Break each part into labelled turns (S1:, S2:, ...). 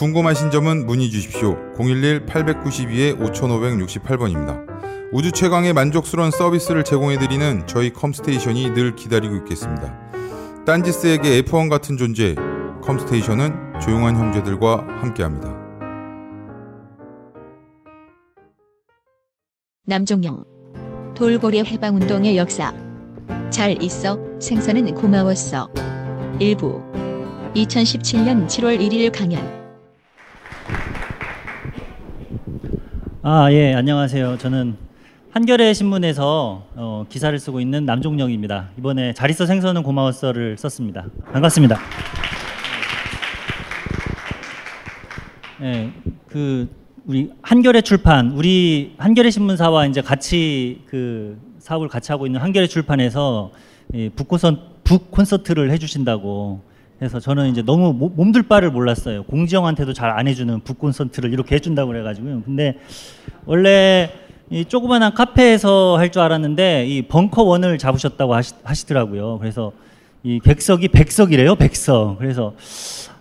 S1: 궁금하신 점은 문의 주십시오. 011-892-5568번입니다. 우주 최강의 만족스러운 서비스를 제공해드리는 저희 컴스테이션이 늘 기다리고 있겠습니다. 딴지스에게 F1 같은 존재, 컴스테이션은 조용한 형제들과 함께합니다.
S2: 남종영 돌고래 해방운동의 역사 잘 있어 생선은 고마웠어 일부 2017년 7월 1일 강연
S3: 아, 예, 안녕하세요. 저는 한겨레 신문에서 어, 기사를 쓰고 있는 남종영입니다. 이번에 잘 있어 생선은 고마웠어를 썼습니다. 반갑습니다. 예, 그 우리 한겨레 출판, 우리 한겨레 신문사와 이제 같이 그 사업을 같이 하고 있는 한겨레 출판에서 이 북콘선 북 콘서트를 해주신다고 해서 저는 이제 너무 모- 몸둘 바를 몰랐어요. 공지영한테도 잘 안 해주는 북 콘서트를 이렇게 해준다고 그래가지고요. 근데 원래 이 조그만한 카페에서 할 줄 알았는데 이 벙커 원을 잡으셨다고 하시, 하시더라고요. 그래서 이 객석이 백석이래요, 백석. 그래서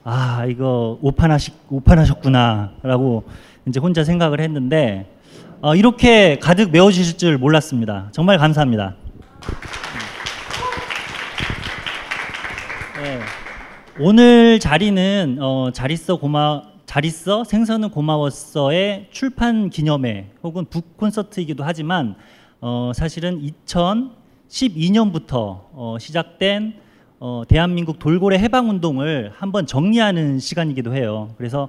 S3: 아 이거 오판하시 오판하셨구나라고 이제 혼자 생각을 했는데 어, 이렇게 가득 메워주실 줄 몰랐습니다. 정말 감사합니다. 네. 오늘 자리는 어, 잘 있어 고마 잘 있어 생선은 고마웠어의 출판 기념회 혹은 북 콘서트이기도 하지만 어, 사실은 2012년부터 어, 시작된 어, 대한민국 돌고래 해방 운동을 한번 정리하는 시간이기도 해요. 그래서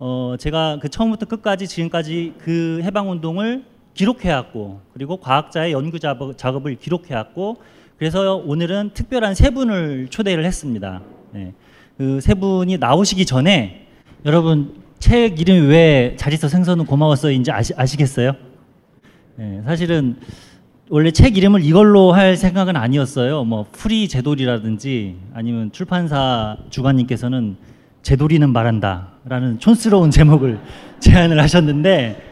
S3: 어, 제가 그 처음부터 끝까지 지금까지 그 해방 운동을 기록해왔고 그리고 과학자의 연구 작업, 작업을 기록해왔고 그래서 오늘은 특별한 세 분을 초대를 했습니다. 네. 그 세 분이 나오시기 전에 여러분 책 이름이 왜잘 있어 생선은 고마웠어인지 아시, 아시겠어요? 네, 사실은 원래 책 이름을 이걸로 할 생각은 아니었어요. 뭐 Free 제돌이라든지 아니면 출판사 주간님께서는 제돌이는 말한다라는 촌스러운 제목을 제안을 하셨는데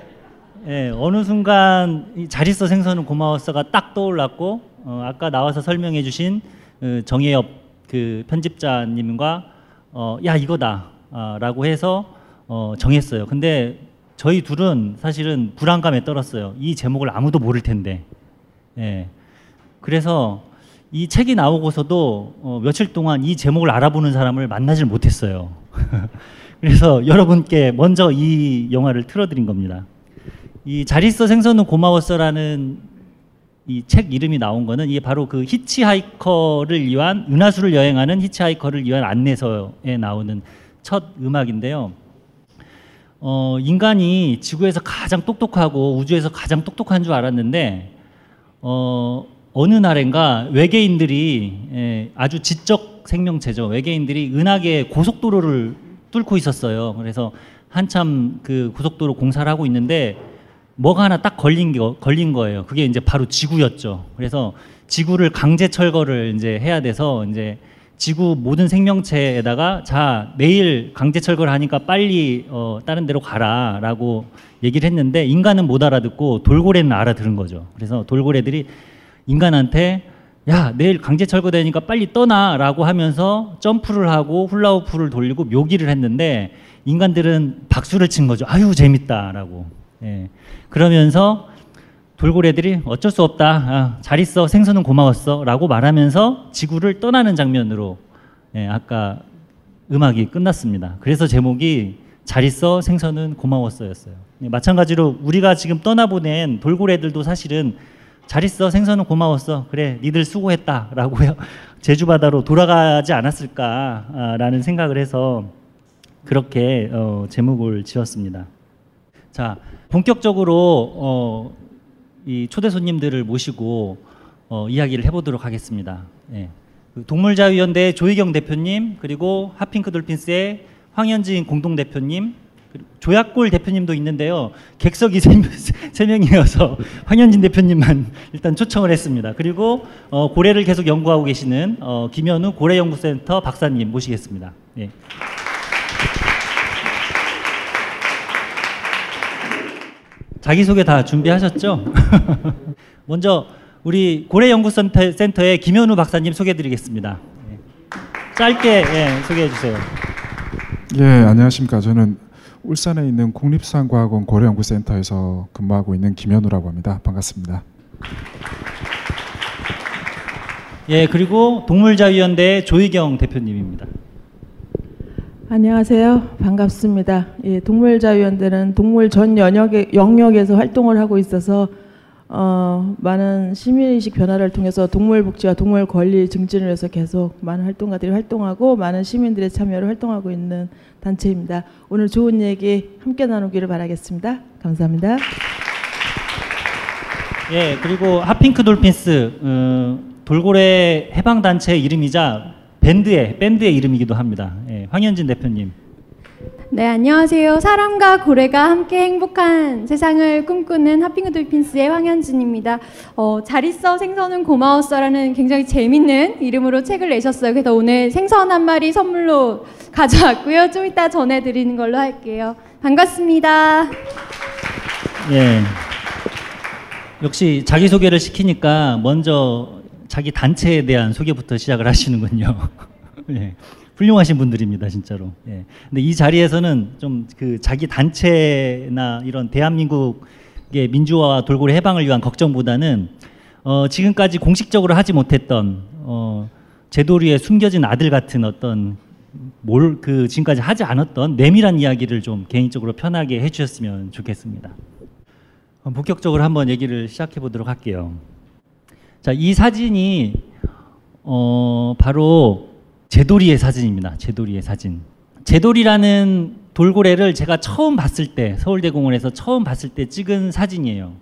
S3: 예, 어느 순간 이 잘 있어 생선은 고마웠어가 딱 떠올랐고 어, 아까 나와서 설명해 주신 어, 정혜엽 그 편집자님과 어, 야 이거다라고 해서 어, 정했어요. 근데 저희 둘은 사실은 불안감에 떨었어요. 이 제목을 아무도 모를 텐데. 예. 그래서 이 책이 나오고서도 어, 며칠 동안 이 제목을 알아보는 사람을 만나질 못했어요. 그래서 여러분께 먼저 이 영화를 틀어드린 겁니다. 이 잘 있어 생선은 고마웠어라는 이 책 이름이 나온 거는 이게 바로 그 히치하이커를 위한 은하수를 여행하는 히치하이커를 위한 안내서에 나오는 첫 음악인데요. 어, 인간이 지구에서 가장 똑똑하고 우주에서 가장 똑똑한 줄 알았는데 어, 어느 날인가 외계인들이 예, 아주 지적 생명체죠. 외계인들이 은하계 고속도로를 뚫고 있었어요. 그래서 한참 그 고속도로 공사를 하고 있는데 뭐가 하나 딱 걸린 거 걸린 거예요. 그게 이제 바로 지구였죠. 그래서 지구를 강제 철거를 이제 해야 돼서 이제 지구 모든 생명체에다가 자 내일 강제 철거를 하니까 빨리 어, 다른 데로 가라라고 얘기를 했는데 인간은 못 알아듣고 돌고래는 알아들은 거죠. 그래서 돌고래들이 인간한테 야 내일 강제 철거되니까 빨리 떠나라고 하면서 점프를 하고 훌라후프를 돌리고 묘기를 했는데 인간들은 박수를 친 거죠. 아유 재밌다라고. 예. 그러면서 돌고래들이 어쩔 수 없다. 아, 잘 있어. 생선은 고마웠어. 라고 말하면서 지구를 떠나는 장면으로 예, 아까 음악이 끝났습니다. 그래서 제목이 잘 있어. 생선은 고마웠어였어요. 예, 마찬가지로 우리가 지금 떠나보낸 돌고래들도 사실은 잘 있어. 생선은 고마웠어. 그래. 니들 수고했다. 라고요. 제주 바다로 돌아가지 않았을까라는 생각을 해서 그렇게 어, 제목을 지었습니다. 자, 본격적으로 어, 이 초대 손님들을 모시고 어, 이야기를 해보도록 하겠습니다. 예. 그 동물자유연대 조희경 대표님 그리고 하핑크 돌핀스의 황현진 공동 대표님 조약골 대표님도 있는데요. 객석이 세, 세 명이어서 황현진 대표님만 일단 초청을 했습니다. 그리고 어, 고래를 계속 연구하고 계시는 어, 김현우 고래연구센터 박사님 모시겠습니다. 예. 자기소개 다 준비하셨죠? 먼저 우리 고래연구센터의 김현우 박사님 소개해드리겠습니다. 예. 짧게 예, 소개해 주세요.
S4: 예, 안녕하십니까. 저는 울산에 있는 국립수산과학원 고래연구센터에서 근무하고 있는 김현우라고 합니다. 반갑습니다.
S3: 예, 그리고 동물자유연대 조희경 대표님입니다.
S5: 안녕하세요. 반갑습니다. 예, 동물자유연대는 동물 전 영역에, 영역에서 활동을 하고 있어서 어, 많은 시민의식 변화를 통해서 동물 복지와 동물 권리 증진을 위해서 계속 많은 활동가들이 활동하고 많은 시민들의 참여를 활동하고 있는 단체입니다. 오늘 좋은 얘기 함께 나누기를 바라겠습니다. 감사합니다.
S3: 예, 그리고 핫핑크 돌핀스 어, 돌고래 해방 단체 이름이자 밴드의 밴드의 이름이기도 합니다. 예, 황현진 대표님.
S6: 네, 안녕하세요. 사람과 고래가 함께 행복한 세상을 꿈꾸는 하핑크 돌핀스의 황현진입니다. 어, 잘 있어 생선은 고마웠어라는 굉장히 재밌는 이름으로 책을 내셨어요. 그래서 오늘 생선 한 마리 선물로 가져왔고요. 좀 이따 전해드리는 걸로 할게요. 반갑습니다.
S3: 예. 역시 자기 소개를 시키니까 먼저 자기 단체에 대한 소개부터 시작을 하시는군요. 예. 훌륭하신 분들입니다, 진짜로. 예. 근데 이 자리에서는 좀 그 자기 단체나 이런 대한민국의 민주화와 돌고래 해방을 위한 걱정보다는 어, 지금까지 공식적으로 하지 못했던 어, 제도리의 숨겨진 아들 같은 어떤 뭘 그 지금까지 하지 않았던 내밀한 이야기를 좀 개인적으로 편하게 해주셨으면 좋겠습니다. 어, 본격적으로 한번 얘기를 시작해 보도록 할게요. 자, 이 사진이 어, 바로 제도리의 사진입니다. 제도리의 사진. 제도리라는 돌고래를 제가 처음 봤을 때 서울대공원에서 처음 봤을 때 찍은 사진이에요.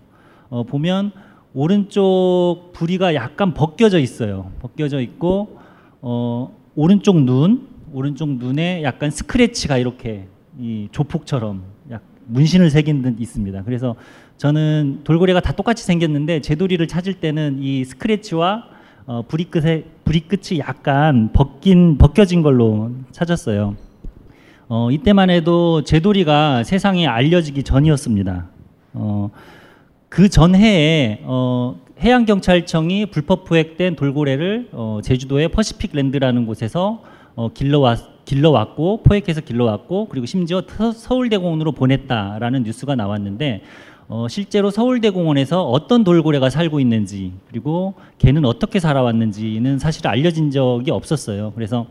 S3: 어, 보면 오른쪽 부리가 약간 벗겨져 있어요. 벗겨져 있고 어, 오른쪽 눈, 오른쪽 눈에 약간 스크래치가 이렇게 이 조폭처럼 약 문신을 새긴 듯 있습니다. 그래서 저는 돌고래가 다 똑같이 생겼는데 제도리를 찾을 때는 이 스크래치와 어, 부리 끝에 부리 끝이 약간 벗긴 벗겨진 걸로 찾았어요. 어, 이때만 해도 제도리가 세상에 알려지기 전이었습니다. 어, 그 전해에 어, 해양 경찰청이 불법 포획된 돌고래를 어, 제주도의 퍼시픽 랜드라는 곳에서 어, 길러왔, 길러왔고 포획해서 길러왔고 그리고 심지어 서, 서울대공원으로 보냈다라는 뉴스가 나왔는데 어, 실제로 서울대공원에서 어떤 돌고래가 살고 있는지 그리고 걔는 어떻게 살아왔는지는 사실 알려진 적이 없었어요. 그래서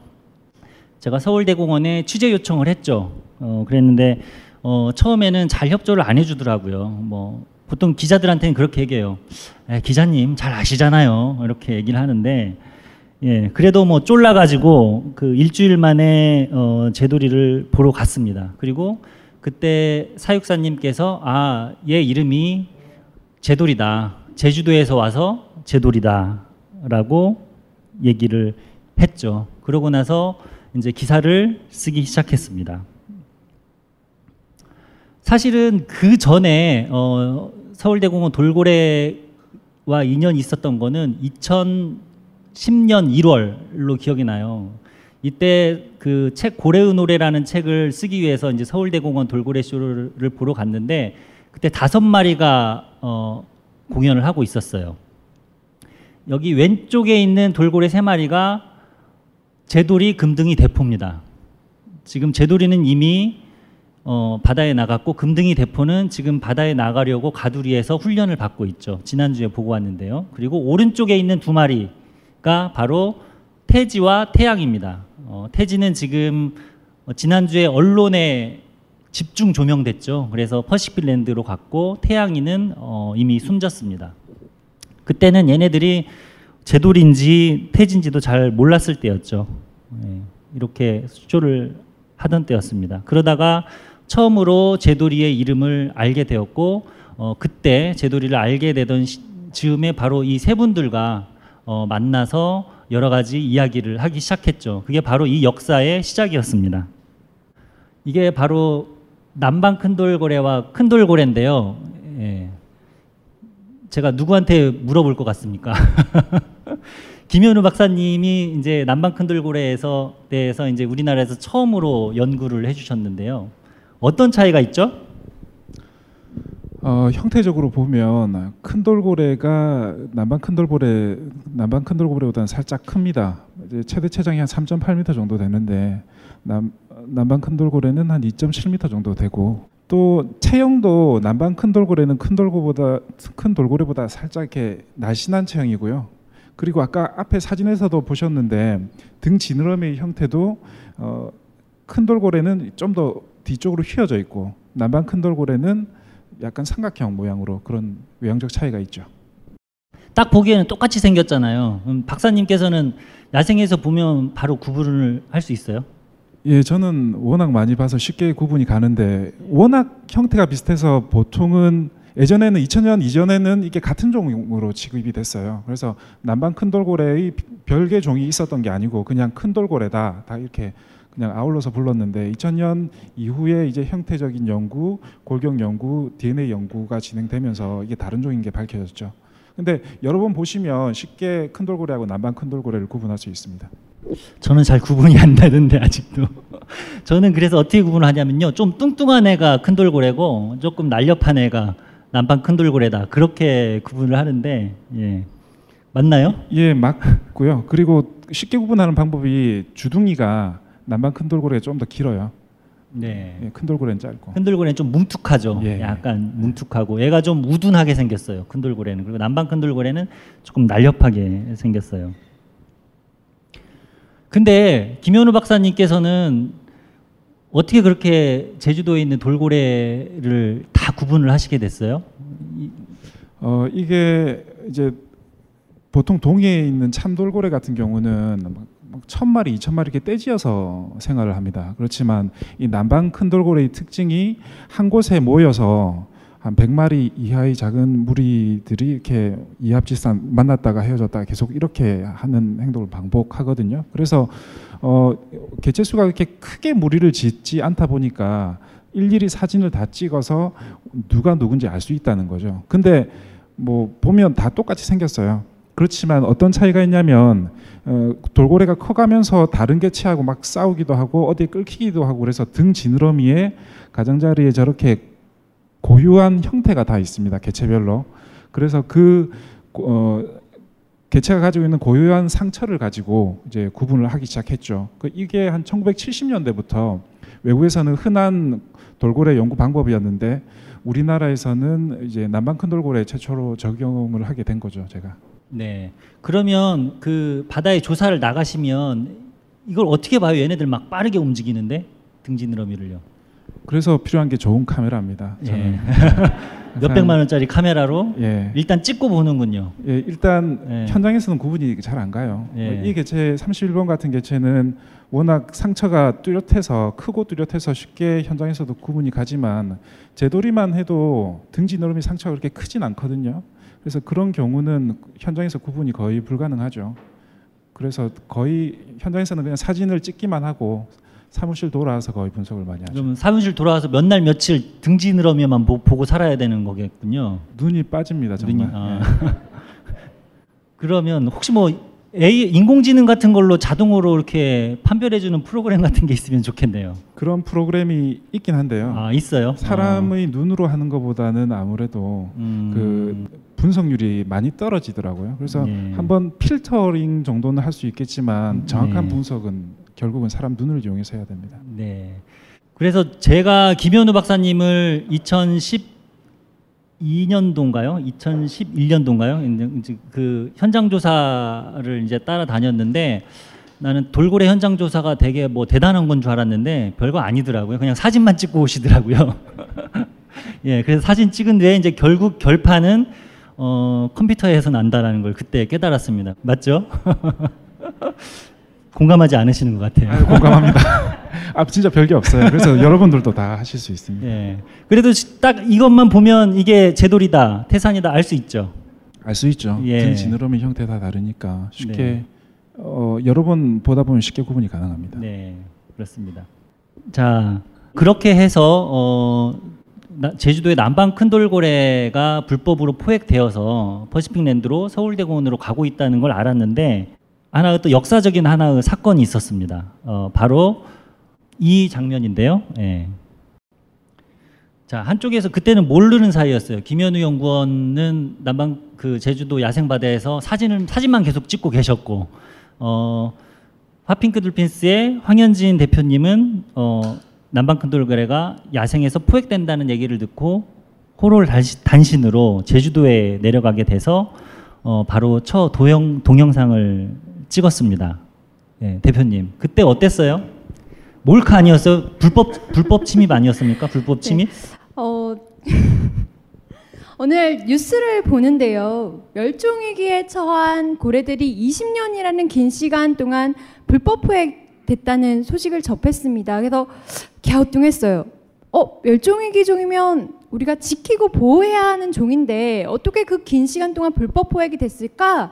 S3: 제가 서울대공원에 취재 요청을 했죠. 어, 그랬는데 어, 처음에는 잘 협조를 안 해주더라고요. 뭐 보통 기자들한테는 그렇게 얘기해요. 에, 기자님 잘 아시잖아요. 이렇게 얘기를 하는데 예, 그래도 뭐 쫄라가지고 그 일주일 만에 어, 제도리를 보러 갔습니다. 그리고 그때 사육사님께서 아, 얘 이름이 제돌이다. 제주도에서 와서 제돌이다라고 얘기를 했죠. 그러고 나서 이제 기사를 쓰기 시작했습니다. 사실은 그 전에 어, 서울대공원 돌고래와 인연이 있었던 거는 2010년 1월로 기억이 나요. 이때 그 책 고래의 노래라는 책을 쓰기 위해서 이제 서울대공원 돌고래 쇼를 보러 갔는데 그때 다섯 마리가 어, 공연을 하고 있었어요. 여기 왼쪽에 있는 돌고래 세 마리가 제돌이 금등이 대포입니다. 지금 제돌이는 이미 어, 바다에 나갔고 금등이 대포는 지금 바다에 나가려고 가두리에서 훈련을 받고 있죠. 지난주에 보고 왔는데요. 그리고 오른쪽에 있는 두 마리가 바로 태지와 태양입니다. 어, 태지는 지금 어, 지난주에 언론에 집중 조명됐죠. 그래서 퍼시픽랜드로 갔고 태양이는 어, 이미 숨졌습니다. 그때는 얘네들이 제돌인지 태진지도 잘 몰랐을 때였죠. 네, 이렇게 수조를 하던 때였습니다. 그러다가 처음으로 제돌이의 이름을 알게 되었고 어, 그때 제돌이를 알게 되던 시, 즈음에 바로 이 세 분들과 어, 만나서 여러 가지 이야기를 하기 시작했죠. 그게 바로 이 역사의 시작이었습니다. 이게 바로 남방 큰돌고래와 큰돌고래인데요. 예. 제가 누구한테 물어볼 것 같습니까? 김현우 박사님이 이제 남방 큰돌고래에서 대해서 이제 우리나라에서 처음으로 연구를 해주셨는데요. 어떤 차이가 있죠?
S4: 어, 형태적으로 보면 큰 돌고래가 남방 큰 돌고래 남방 큰 돌고래보다는 살짝 큽니다. 최대 체장이 한 3.8m 정도 되는데 남 남방 큰 돌고래는 한 2.7m 정도 되고 또 체형도 남방 큰 돌고래는 큰 돌고보다 큰 돌고래보다 살짝 이렇게 날씬한 체형이고요. 그리고 아까 앞에 사진에서도 보셨는데 등 지느러미 형태도 어, 큰 돌고래는 좀 더 뒤쪽으로 휘어져 있고 남방 큰 돌고래는 약간 삼각형 모양으로 그런 외형적 차이가 있죠.
S3: 딱 보기에는 똑같이 생겼잖아요. 음, 박사님께서는 야생에서 보면 바로 구분을 할 수 있어요?
S4: 예, 저는 워낙 많이 봐서 쉽게 구분이 가는데 워낙 형태가 비슷해서 보통은 예전에는 2000년 이전에는 이게 같은 종으로 취급이 됐어요. 그래서 남방 큰 돌고래의 별개 종이 있었던 게 아니고 그냥 큰 돌고래다 다 이렇게 그냥 아울러서 불렀는데 2000년 이후에 이제 형태적인 연구, 골격 연구, DNA 연구가 진행되면서 이게 다른 종인 게 밝혀졌죠. 근데 여러 번 보시면 쉽게 큰 돌고래하고 남방 큰 돌고래를 구분할 수 있습니다.
S3: 저는 잘 구분이 안 나는데 아직도. 저는 그래서 어떻게 구분을 하냐면요. 좀 뚱뚱한 애가 큰 돌고래고 조금 날렵한 애가 남방 큰 돌고래다. 그렇게 구분을 하는데 예. 맞나요?
S4: 예, 맞고요. 그리고 쉽게 구분하는 방법이 주둥이가 남방 큰 돌고래가 좀더 길어요.
S3: 네.
S4: 예, 큰 돌고래는 짧고.
S3: 큰 돌고래는 좀 뭉툭하죠.
S4: 예, 예.
S3: 약간 뭉툭하고 얘가 좀 우둔하게 생겼어요. 큰 돌고래는 그리고 남방 큰 돌고래는 조금 날렵하게 생겼어요. 근데 김현우 박사님께서는 어떻게 그렇게 제주도에 있는 돌고래를 다 구분을 하시게 됐어요? 이-
S4: 어 이게 이제 보통 동해에 있는 참돌고래 같은 경우는 천 마리, 이천 마리 이렇게 떼지어서 생활을 합니다. 그렇지만 이 남방 큰 돌고래의 특징이 한 곳에 모여서 한 100마리 이하의 작은 무리들이 이렇게 이합집산 만났다가 헤어졌다가 계속 이렇게 하는 행동을 반복하거든요. 그래서 어 개체 수가 그렇게 크게 무리를 짓지 않다 보니까 일일이 사진을 다 찍어서 누가 누군지 알 수 있다는 거죠. 근데 뭐 보면 다 똑같이 생겼어요. 그렇지만 어떤 차이가 있냐면 어, 돌고래가 커가면서 다른 개체하고 막 싸우기도 하고 어디에 끌히기도 하고 그래서 등 지느러미에 가장자리에 저렇게 고유한 형태가 다 있습니다. 개체별로. 그래서 그 어, 개체가 가지고 있는 고유한 상처를 가지고 이제 구분을 하기 시작했죠. 그 이게 한 1970년대부터 외국에서는 흔한 돌고래 연구 방법이었는데 우리나라에서는 이제 남방 큰 돌고래 최초로 적용을 하게 된 거죠, 제가.
S3: 네. 그러면 그 바다에 조사를 나가시면 이걸 어떻게 봐요? 얘네들 막 빠르게 움직이는데 등지느러미를요.
S4: 그래서 필요한 게 좋은 카메라입니다. 저는.
S3: 예. 몇 백만 원짜리 카메라로
S4: 예.
S3: 일단 찍고 보는군요.
S4: 예, 일단
S3: 예.
S4: 현장에서는 구분이 잘 안 가요.
S3: 예.
S4: 이 개체 31번 같은 개체는 워낙 상처가 뚜렷해서 크고 뚜렷해서 쉽게 현장에서도 구분이 가지만 제도리만 해도 등지 너름이 상처가 그렇게 크진 않거든요. 그래서 그런 경우는 현장에서 구분이 거의 불가능하죠. 그래서 거의 현장에서는 그냥 사진을 찍기만 하고 사무실 돌아와서 거의 분석을 많이 하죠.
S3: 그러면 사무실 돌아와서 몇 날 며칠 등지느러미만 보, 보고 살아야 되는 거겠군요.
S4: 눈이 빠집니다 정말.
S3: 눈이- 아.
S4: 예.
S3: 그러면 혹시 뭐 AI 인공지능 같은 걸로 자동으로 이렇게 판별해주는 프로그램 같은 게 있으면 좋겠네요.
S4: 그런 프로그램이 있긴 한데요.
S3: 아 있어요.
S4: 사람의 눈으로 하는 것보다는 아무래도
S3: 어. 음,
S4: 그 분석률이 많이 떨어지더라고요. 그래서
S3: 예.
S4: 한번 필터링 정도는 할 수 있겠지만 정확한
S3: 네.
S4: 분석은 결국은 사람 눈을 이용해서 해야 됩니다.
S3: 네. 그래서 제가 김현우 박사님을 2012년도인가요? 2011년도인가요? 이제 그 현장 조사를 이제 따라다녔는데 나는 돌고래 현장 조사가 되게 뭐 대단한 건 줄 알았는데 별거 아니더라고요. 그냥 사진만 찍고 오시더라고요. 예, 그래서 사진 찍은 뒤에 이제 결국 결판은 어, 컴퓨터에서 난다라는 걸 그때 깨달았습니다. 맞죠? 공감하지 않으시는 것 같아요.
S4: 아유, 공감합니다. 아 진짜 별게 없어요. 그래서 여러분들도 다 하실 수 있습니다.
S3: 예. 그래도 시- 딱 이것만 보면 이게 제돌이다, 태산이다 알 수 있죠.
S4: 알 수 있죠.
S3: 예.
S4: 등 지느러미 형태 다 다르니까 쉽게
S3: 네.
S4: 어, 여러 번 보다 보면 쉽게 구분이 가능합니다.
S3: 네, 그렇습니다. 자, 그렇게 해서 어, 나- 제주도의 남방 큰 돌고래가 불법으로 포획되어서 퍼시픽랜드로 서울대공원으로 가고 있다는 걸 알았는데 하나의 또 역사적인 하나의 사건이 있었습니다. 어, 바로 이 장면인데요. 예. 자 한쪽에서 그때는 모르는 사이였어요. 김현우 연구원은 남방 그 제주도 야생 바다에서 사진을 사진만 계속 찍고 계셨고 어, 화핑크 돌핀스의 황현진 대표님은 어, 남방 큰 돌고래가 야생에서 포획된다는 얘기를 듣고 호롤 단신으로 제주도에 내려가게 돼서 어, 바로 첫 도영, 동영상을 찍었습니다. 예, 대표님 그때 어땠어요? 몰카 아니었어요? 불법 불법 침입 아니었습니까? 불법 침입?
S6: 어, 오늘 뉴스를 보는데요. 멸종위기에 처한 고래들이 20년이라는 긴 시간 동안 불법 포획됐다는 소식을 접했습니다. 그래서 갸우뚱했어요. 어, 멸종위기 종이면 우리가 지키고 보호해야 하는 종인데 어떻게 그 긴 시간 동안 불법 포획이 됐을까?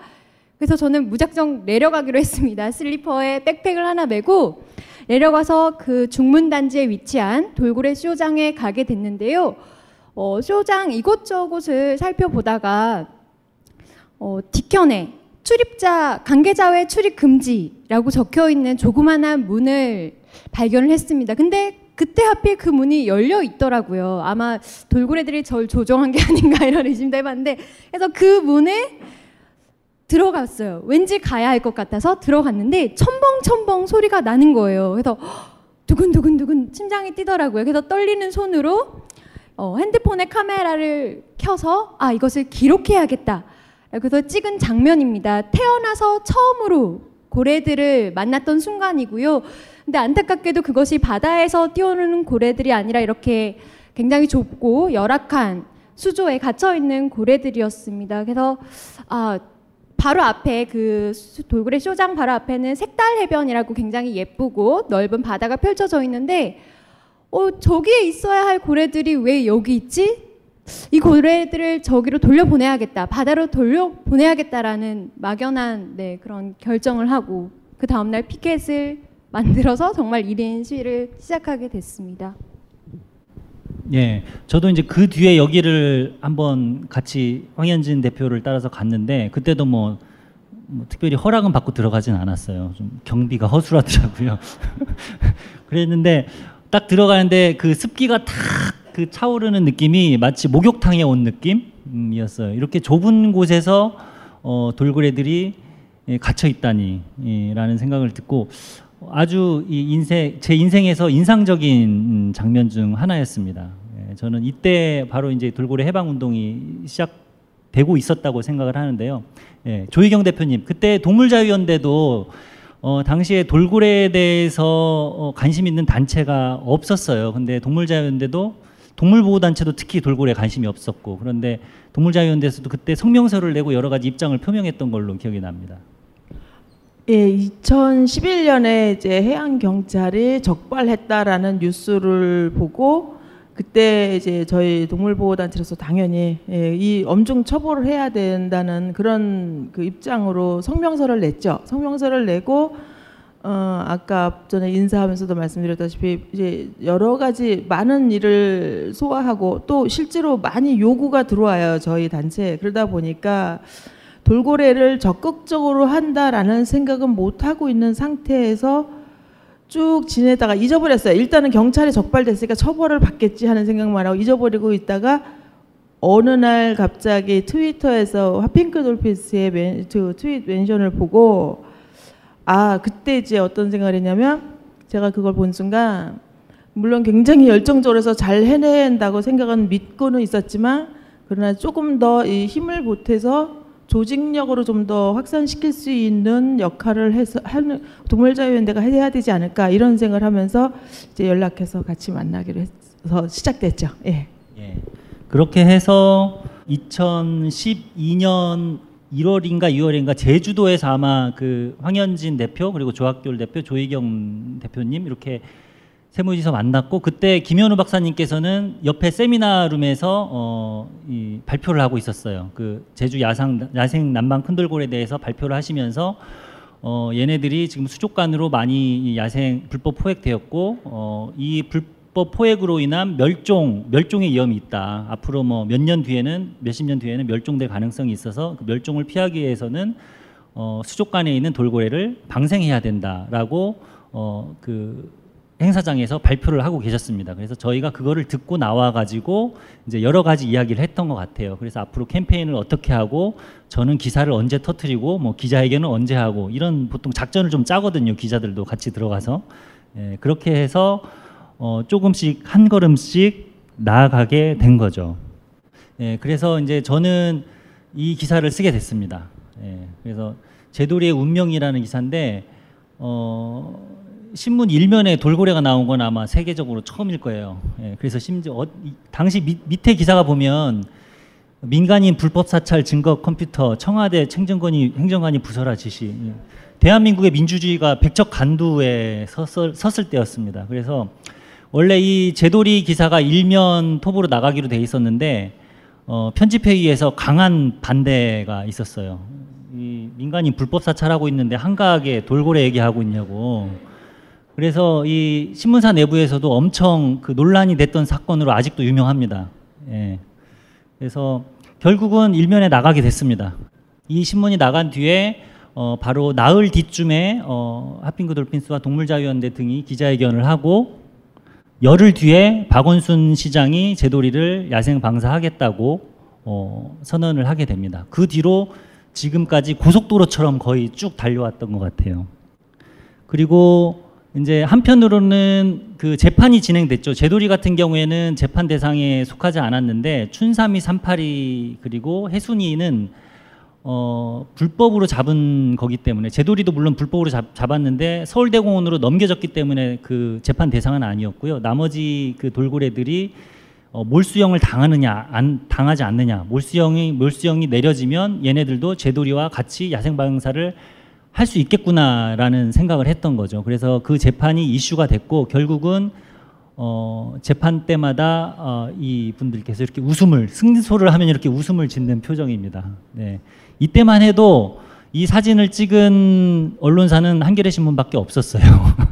S6: 그래서 저는 무작정 내려가기로 했습니다. 슬리퍼에 백팩을 하나 메고 내려가서 그 중문 단지에 위치한 돌고래 쇼장에 가게 됐는데요. 어, 쇼장 이곳저곳을 살펴보다가 어, 뒤편에 출입자 관계자 외 출입 금지라고 적혀 있는 조그만한 문을 발견을 했습니다. 근데 그때 하필 그 문이 열려 있더라고요. 아마 돌고래들이 절 조종한 게 아닌가 이런 의심도 해봤는데 그래서 그 문에 들어갔어요. 왠지 가야 할 것 같아서 들어갔는데 첨벙첨벙 소리가 나는 거예요. 그래서 헉, 두근두근두근 심장이 뛰더라고요. 그래서 떨리는 손으로 어, 핸드폰의 카메라를 켜서 아 이것을 기록해야겠다. 그래서 찍은 장면입니다. 태어나서 처음으로 고래들을 만났던 순간이고요. 근데 안타깝게도 그것이 바다에서 뛰어노는 고래들이 아니라 이렇게 굉장히 좁고 열악한 수조에 갇혀 있는 고래들이었습니다. 그래서 아 바로 앞에 그 수- 돌고래 쇼장 바로 앞에는 색달 해변이라고 굉장히 예쁘고 넓은 바다가 펼쳐져 있는데 어 저기에 있어야 할 고래들이 왜 여기 있지? 이 고래들을 저기로 돌려보내야겠다. 바다로 돌려보내야겠다라는 막연한 네, 그런 결정을 하고 그 다음날 피켓을 만들어서 정말 1인 시위를 시작하게 됐습니다.
S3: 예, 저도 이제 그 뒤에 여기를 한번 같이 황현진 대표를 따라서 갔는데 그때도 뭐, 뭐 특별히 허락은 받고 들어가진 않았어요. 좀 경비가 허술하더라고요. 그랬는데 딱 들어가는데 그 습기가 탁 그 차오르는 느낌이 마치 목욕탕에 온 느낌이었어요. 이렇게 좁은 곳에서 어, 돌고래들이 예, 갇혀 있다니라는 생각을 듣고 아주 이 인생 제 인생에서 인상적인 음, 장면 중 하나였습니다. 예, 저는 이때 바로 이제 돌고래 해방 운동이 시작되고 있었다고 생각을 하는데요. 예, 조희경 대표님 그때 동물자유연대도 어, 당시에 돌고래에 대해서 어, 관심 있는 단체가 없었어요. 근데 동물자유연대도 동물보호단체도 특히 돌고래에 관심이 없었고 그런데 동물자유연대에서도 그때 성명서를 내고 여러 가지 입장을 표명했던 걸로 기억이 납니다.
S5: 예, 2011년에 이제 해양 경찰이 적발했다라는 뉴스를 보고 그때 이제 저희 동물보호단체로서 당연히 예, 이 엄중 처벌을 해야 된다는 그런 그 입장으로 성명서를 냈죠. 성명서를 내고 어 아까 전에 인사하면서도 말씀드렸다시피 이제 여러 가지 많은 일을 소화하고 또 실제로 많이 요구가 들어와요 저희 단체에 그러다 보니까 돌고래를 적극적으로 한다라는 생각은 못 하고 있는 상태에서 쭉 지내다가 잊어버렸어요. 일단은 경찰이 적발됐으니까 처벌을 받겠지 하는 생각만 하고 잊어버리고 있다가 어느 날 갑자기 트위터에서 화핑크 돌피스의 멘, 그 트윗 멘션을 보고 아 그때 이제 어떤 생각을 했냐면 제가 그걸 본 순간 물론 굉장히 열정적으로 해서 잘 해낸다고 생각은 믿고는 있었지만 그러나 조금 더 이 힘을 보태서 조직력으로 좀 더 확산시킬 수 있는 역할을 해서 하는 동물자유연대가 해야 되지 않을까 이런 생각을 하면서 이제 연락해서 같이 만나기로 해서 시작됐죠. 예.
S3: 예. 그렇게 해서 2012년 1월인가 2월인가 제주도에서 아마 그 황현진 대표 그리고 조학결 대표 조희경 대표님 이렇게 세무지서 만났고 그때 김현우 박사님께서는 옆에 세미나룸에서 어, 이 발표를 하고 있었어요. 그 제주 야상 야생 남방 큰돌고래에 대해서 발표를 하시면서 어, 얘네들이 지금 수족관으로 많이 이 야생 불법 포획되었고 어, 이 불, 불법 포획으로 인한 멸종 멸종의 위험이 있다. 앞으로 뭐 몇 년 뒤에는 몇십 년 뒤에는 멸종될 가능성이 있어서 그 멸종을 피하기 위해서는 어, 수족관에 있는 돌고래를 방생해야 된다라고 어, 그 행사장에서 발표를 하고 계셨습니다. 그래서 저희가 그거를 듣고 나와 가지고 이제 여러 가지 이야기를 했던 것 같아요. 그래서 앞으로 캠페인을 어떻게 하고 저는 기사를 언제 터트리고 뭐 기자회견을 언제 하고 이런 보통 작전을 좀 짜거든요. 기자들도 같이 들어가서 예, 그렇게 해서 어, 조금씩 한 걸음씩 나아가게 된 거죠. 예, 그래서 이제 저는 이 기사를 쓰게 됐습니다. 예, 그래서 제도리의 운명이라는 기사인데 어, 신문 일면에 돌고래가 나온 건 아마 세계적으로 처음일 거예요. 예, 그래서 심지어 어, 이, 당시 밑, 밑에 기사가 보면 민간인 불법 사찰 증거 컴퓨터 청와대 챙정관이 행정관이 부서라 지시. 예. 대한민국의 민주주의가 백척 간두에 섰을, 섰을 때였습니다. 그래서 원래 이 제도리 기사가 일면 톱으로 나가기로 돼 있었는데 어, 편집회의에서 강한 반대가 있었어요. 이 민간인 불법 사찰하고 있는데 한가하게 돌고래 얘기하고 있냐고. 그래서 이 신문사 내부에서도 엄청 그 논란이 됐던 사건으로 아직도 유명합니다. 예. 그래서 결국은 일면에 나가게 됐습니다. 이 신문이 나간 뒤에 어, 바로 나흘 뒤쯤에 어, 하핑크 돌핀스와 동물자유연대 등이 기자회견을 하고 열흘 뒤에 박원순 시장이 제도리를 야생 방사하겠다고 어, 선언을 하게 됩니다. 그 뒤로 지금까지 고속도로처럼 거의 쭉 달려왔던 것 같아요. 그리고 이제 한편으로는 그 재판이 진행됐죠. 제도리 같은 경우에는 재판 대상에 속하지 않았는데 춘삼이 삼팔이 그리고 해순이는 어, 불법으로 잡은 거기 때문에 제도리도 물론 불법으로 잡, 잡았는데 서울대공원으로 넘겨졌기 때문에 그 재판 대상은 아니었고요. 나머지 그 돌고래들이 어, 몰수형을 당하느냐 안 당하지 않느냐 몰수형이 몰수형이 내려지면 얘네들도 제도리와 같이 야생 방사를 할 수 있겠구나라는 생각을 했던 거죠. 그래서 그 재판이 이슈가 됐고 결국은 어, 재판 때마다 어, 이 분들께서 이렇게 웃음을 승소를 하면 이렇게 웃음을 짓는 표정입니다. 네. 이때만 해도 이 사진을 찍은 언론사는 한겨레 신문밖에 없었어요.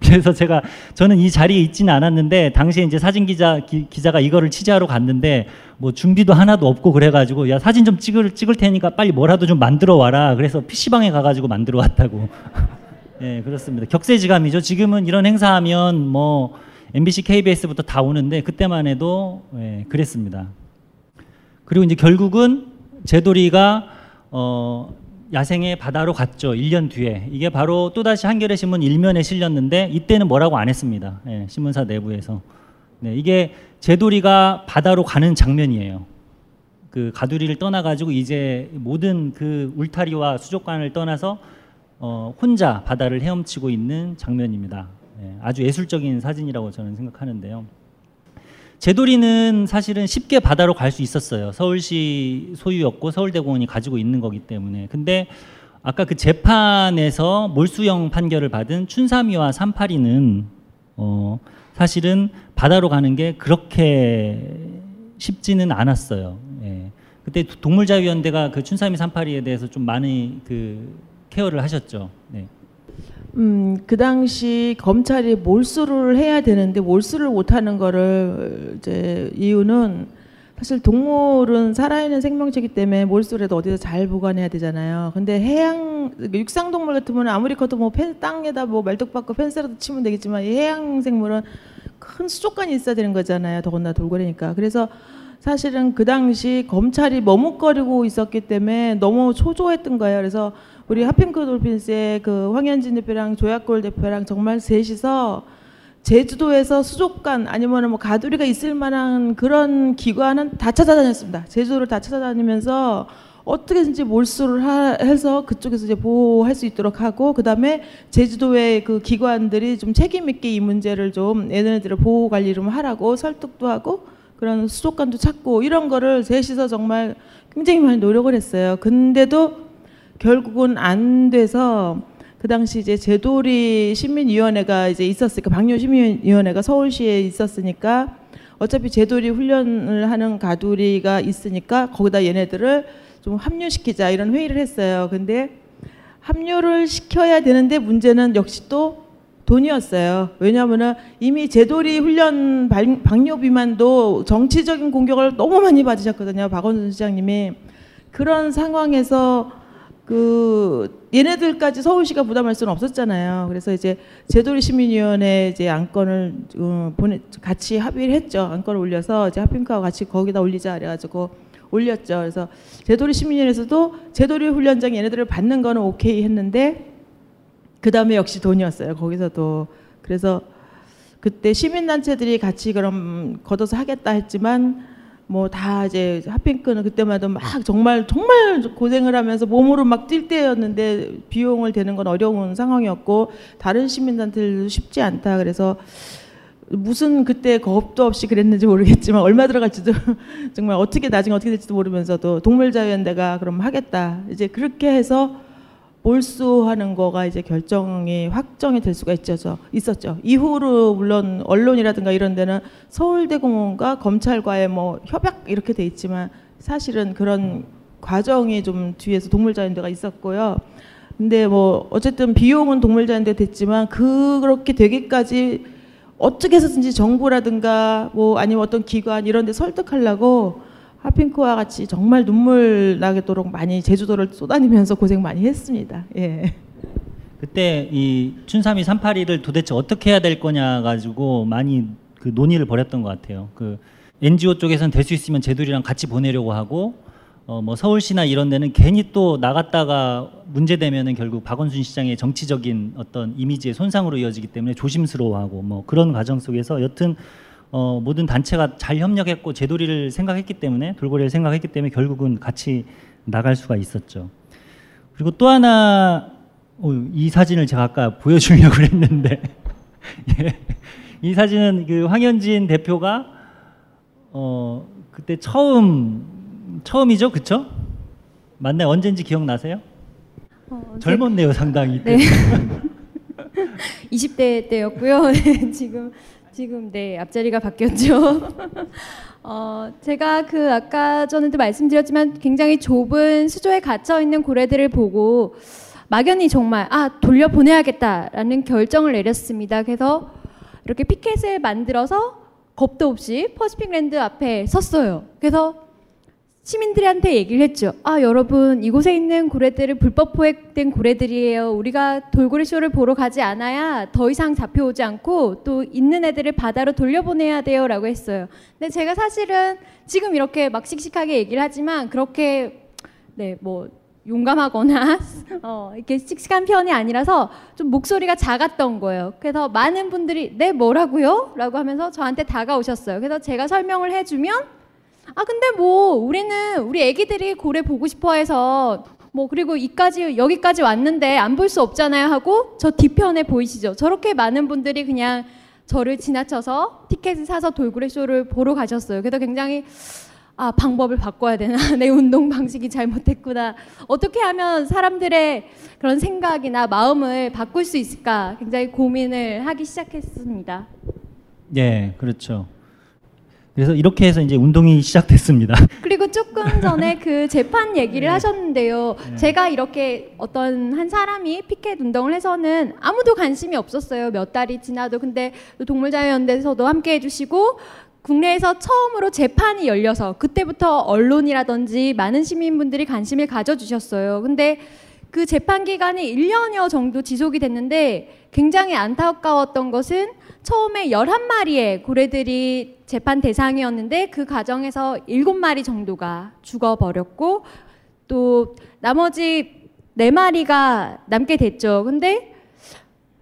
S3: 그래서 제가 저는 이 자리에 있지는 않았는데 당시에 이제 사진 기자 기, 기자가 이거를 취재하러 갔는데 뭐 준비도 하나도 없고 그래가지고 야 사진 좀 찍을 찍을 테니까 빨리 뭐라도 좀 만들어 와라. 그래서 PC방에 가가지고 만들어 왔다고. 예, 그렇습니다. 격세지감이죠. 지금은 이런 행사하면 뭐 MBC, KBS부터 다 오는데 그때만 해도 예, 그랬습니다. 그리고 이제 결국은 제도리가 어, 야생의 바다로 갔죠. 1년 뒤에. 이게 바로 또다시 한겨레 신문 일면에 실렸는데 이때는 뭐라고 안 했습니다. 예, 신문사 내부에서. 네, 이게 제도리가 바다로 가는 장면이에요. 그 가두리를 떠나가지고 이제 모든 그 울타리와 수족관을 떠나서 어, 혼자 바다를 헤엄치고 있는 장면입니다. 예, 아주 예술적인 사진이라고 저는 생각하는데요. 제도리는 사실은 쉽게 바다로 갈 수 있었어요. 서울시 소유였고 서울대공원이 가지고 있는 거기 때문에. 근데 아까 그 재판에서 몰수형 판결을 받은 춘삼이와 삼팔이는 어, 사실은 바다로 가는 게 그렇게 쉽지는 않았어요. 예. 그때 동물자유연대가 그 춘삼이 삼팔이에 대해서 좀 많이 그 케어를 하셨죠. 네.
S5: 음, 그 당시 검찰이 몰수를 해야 되는데 몰수를 못 하는 거를 이제 이유는 사실 동물은 살아있는 생명체이기 때문에 몰수를 해도 어디서 잘 보관해야 되잖아요. 근데 해양 육상 동물 같으면 아무리 커도 뭐 펜, 땅에다 뭐 말뚝 박고 펜스라도 치면 되겠지만 이 해양 생물은 큰 수족관이 있어야 되는 거잖아요. 더군다나 돌고래니까. 그래서 사실은 그 당시 검찰이 머뭇거리고 있었기 때문에 너무 초조했던 거예요. 그래서 우리 하핑크 돌핀스의 그 황현진 대표랑 조약골 대표랑 정말 셋이서 제주도에서 수족관 아니면 뭐 가두리가 있을 만한 그런 기관은 다 찾아다녔습니다. 제주도를 다 찾아다니면서 어떻게든지 몰수를 하, 해서 그쪽에서 이제 보호할 수 있도록 하고 그다음에 제주도의 그 기관들이 좀 책임 있게 이 문제를 좀 얘네들을 보호 관리를 좀 하라고 설득도 하고 그런 수족관도 찾고 이런 거를 셋이서 정말 굉장히 많이 노력을 했어요. 근데도 결국은 안 돼서 그 당시 이제 제도리 시민위원회가 이제 있었으니까 방류 시민위원회가 서울시에 있었으니까 어차피 제도리 훈련을 하는 가두리가 있으니까 거기다 얘네들을 좀 합류시키자 이런 회의를 했어요. 근데 합류를 시켜야 되는데 문제는 역시 또 돈이었어요. 왜냐하면은 이미 제돌이 훈련 방- 방뇨 비만도 정치적인 공격을 너무 많이 받으셨거든요. 박원순 시장님이 그런 상황에서 그 얘네들까지 서울시가 부담할 수는 없었잖아요. 그래서 이제 제도리 시민위원회 이제 안건을 어, 보내 같이 합의를 했죠. 안건을 올려서 이제 하핑크와 같이 거기다 올리자 그래가지고 올렸죠. 그래서 제도리 시민위원회에서도 제도리 훈련장 얘네들을 받는 거는 오케이 했는데 그 다음에 역시 돈이었어요. 거기서도. 그래서 그때 시민단체들이 같이 그럼 걷어서 하겠다 했지만 뭐 다 이제 핫핑크는 그때마다 막 정말 정말 고생을 하면서 몸으로 막 뛸 때였는데 비용을 대는 건 어려운 상황이었고 다른 시민단체들도 쉽지 않다. 그래서 무슨 그때 겁도 없이 그랬는지 모르겠지만 얼마 들어갈지도 정말 어떻게 나중에 어떻게 될지도 모르면서도 동물자유연대가 그럼 하겠다. 이제 그렇게 해서 몰수하는 거가 이제 결정이 확정이 될 수가 있죠. 있었죠. 이후로 물론 언론이라든가 이런 데는 서울대공원과 검찰과의 뭐 협약 이렇게 돼 있지만 사실은 그런 과정이 좀 뒤에서 동물자연대가 있었고요. 근데 뭐 어쨌든 비용은 동물자연대 됐지만 그렇게 되기까지 어떻게 해서든지 정부라든가 뭐 아니면 어떤 기관 이런 데 설득하려고 하핑크와 같이 정말 눈물 나겠도록 많이 제주도를 쏘다니면서 고생 많이 했습니다. 예.
S3: 그때 이 춘삼이 382를 도대체 어떻게 해야 될 거냐 가지고 많이 그 논의를 벌였던 것 같아요. 그 NGO 쪽에서는 될 수 있으면 제돌이랑 같이 보내려고 하고 어 뭐 서울시나 이런 데는 괜히 또 나갔다가 문제되면은 결국 박원순 시장의 정치적인 어떤 이미지의 손상으로 이어지기 때문에 조심스러워하고 뭐 그런 과정 속에서 여튼 어 모든 단체가 잘 협력했고 제도리를 생각했기 때문에 돌고래를 생각했기 때문에 결국은 같이 나갈 수가 있었죠. 그리고 또 하나 어, 이 사진을 제가 아까 보여주려고 했는데 예. 이 사진은 그 황현진 대표가 어 그때 처음 처음이죠, 그쵸? 맞나요? 언젠지 기억나세요?
S6: 어,
S3: 젊었네요, 상당히.
S6: 네. 20대 때였고요. 네, 지금 지금 네 앞자리가 바뀌었죠. 어, 제가 그 아까 전에도 말씀드렸지만 굉장히 좁은 수조에 갇혀 있는 고래들을 보고 막연히 정말 아 돌려 보내야겠다라는 결정을 내렸습니다. 그래서 이렇게 피켓을 만들어서 겁도 없이 퍼시픽 랜드 앞에 섰어요. 그래서 시민들한테 얘기를 했죠. 아, 여러분, 이곳에 있는 고래들은 불법 포획된 고래들이에요. 우리가 돌고래 쇼를 보러 가지 않아야 더 이상 잡혀오지 않고 또 있는 애들을 바다로 돌려보내야 돼요. 라고 했어요. 근데 제가 사실은 지금 이렇게 막 씩씩하게 얘기를 하지만 그렇게, 네, 뭐, 용감하거나 어, 이렇게 씩씩한 편이 아니라서 좀 목소리가 작았던 거예요. 그래서 많은 분들이 네 뭐라고요? 라고 하면서 저한테 다가오셨어요. 그래서 제가 설명을 해주면 아 근데 뭐 우리는 우리 애기들이 고래 보고 싶어 해서 뭐 그리고 이까지 여기까지 왔는데 안 볼 수 없잖아요 하고 저 뒤편에 보이시죠? 저렇게 많은 분들이 그냥 저를 지나쳐서 티켓을 사서 돌고래 쇼를 보러 가셨어요. 그래서 굉장히 아 방법을 바꿔야 되나 내 운동 방식이 잘못했구나 어떻게 하면 사람들의 그런 생각이나 마음을 바꿀 수 있을까 굉장히 고민을 하기 시작했습니다.
S3: 예, 그렇죠. 그래서 이렇게 해서 이제 운동이 시작됐습니다.
S6: 그리고 조금 전에 그 재판 얘기를
S3: 네.
S6: 하셨는데요.
S3: 네.
S6: 제가 이렇게 어떤 한 사람이 피켓 운동을 해서는 아무도 관심이 없었어요. 몇 달이 지나도. 근데 또 동물자유연대에서도 함께 해주시고 국내에서 처음으로 재판이 열려서 그때부터 언론이라든지 많은 시민분들이 관심을 가져주셨어요. 근데 그 재판 기간이 1년여 정도 지속이 됐는데 굉장히 안타까웠던 것은 처음에 11마리의 고래들이 재판 대상이었는데 그 과정에서 7마리 정도가 죽어버렸고 또 나머지 4마리가 남게 됐죠. 근데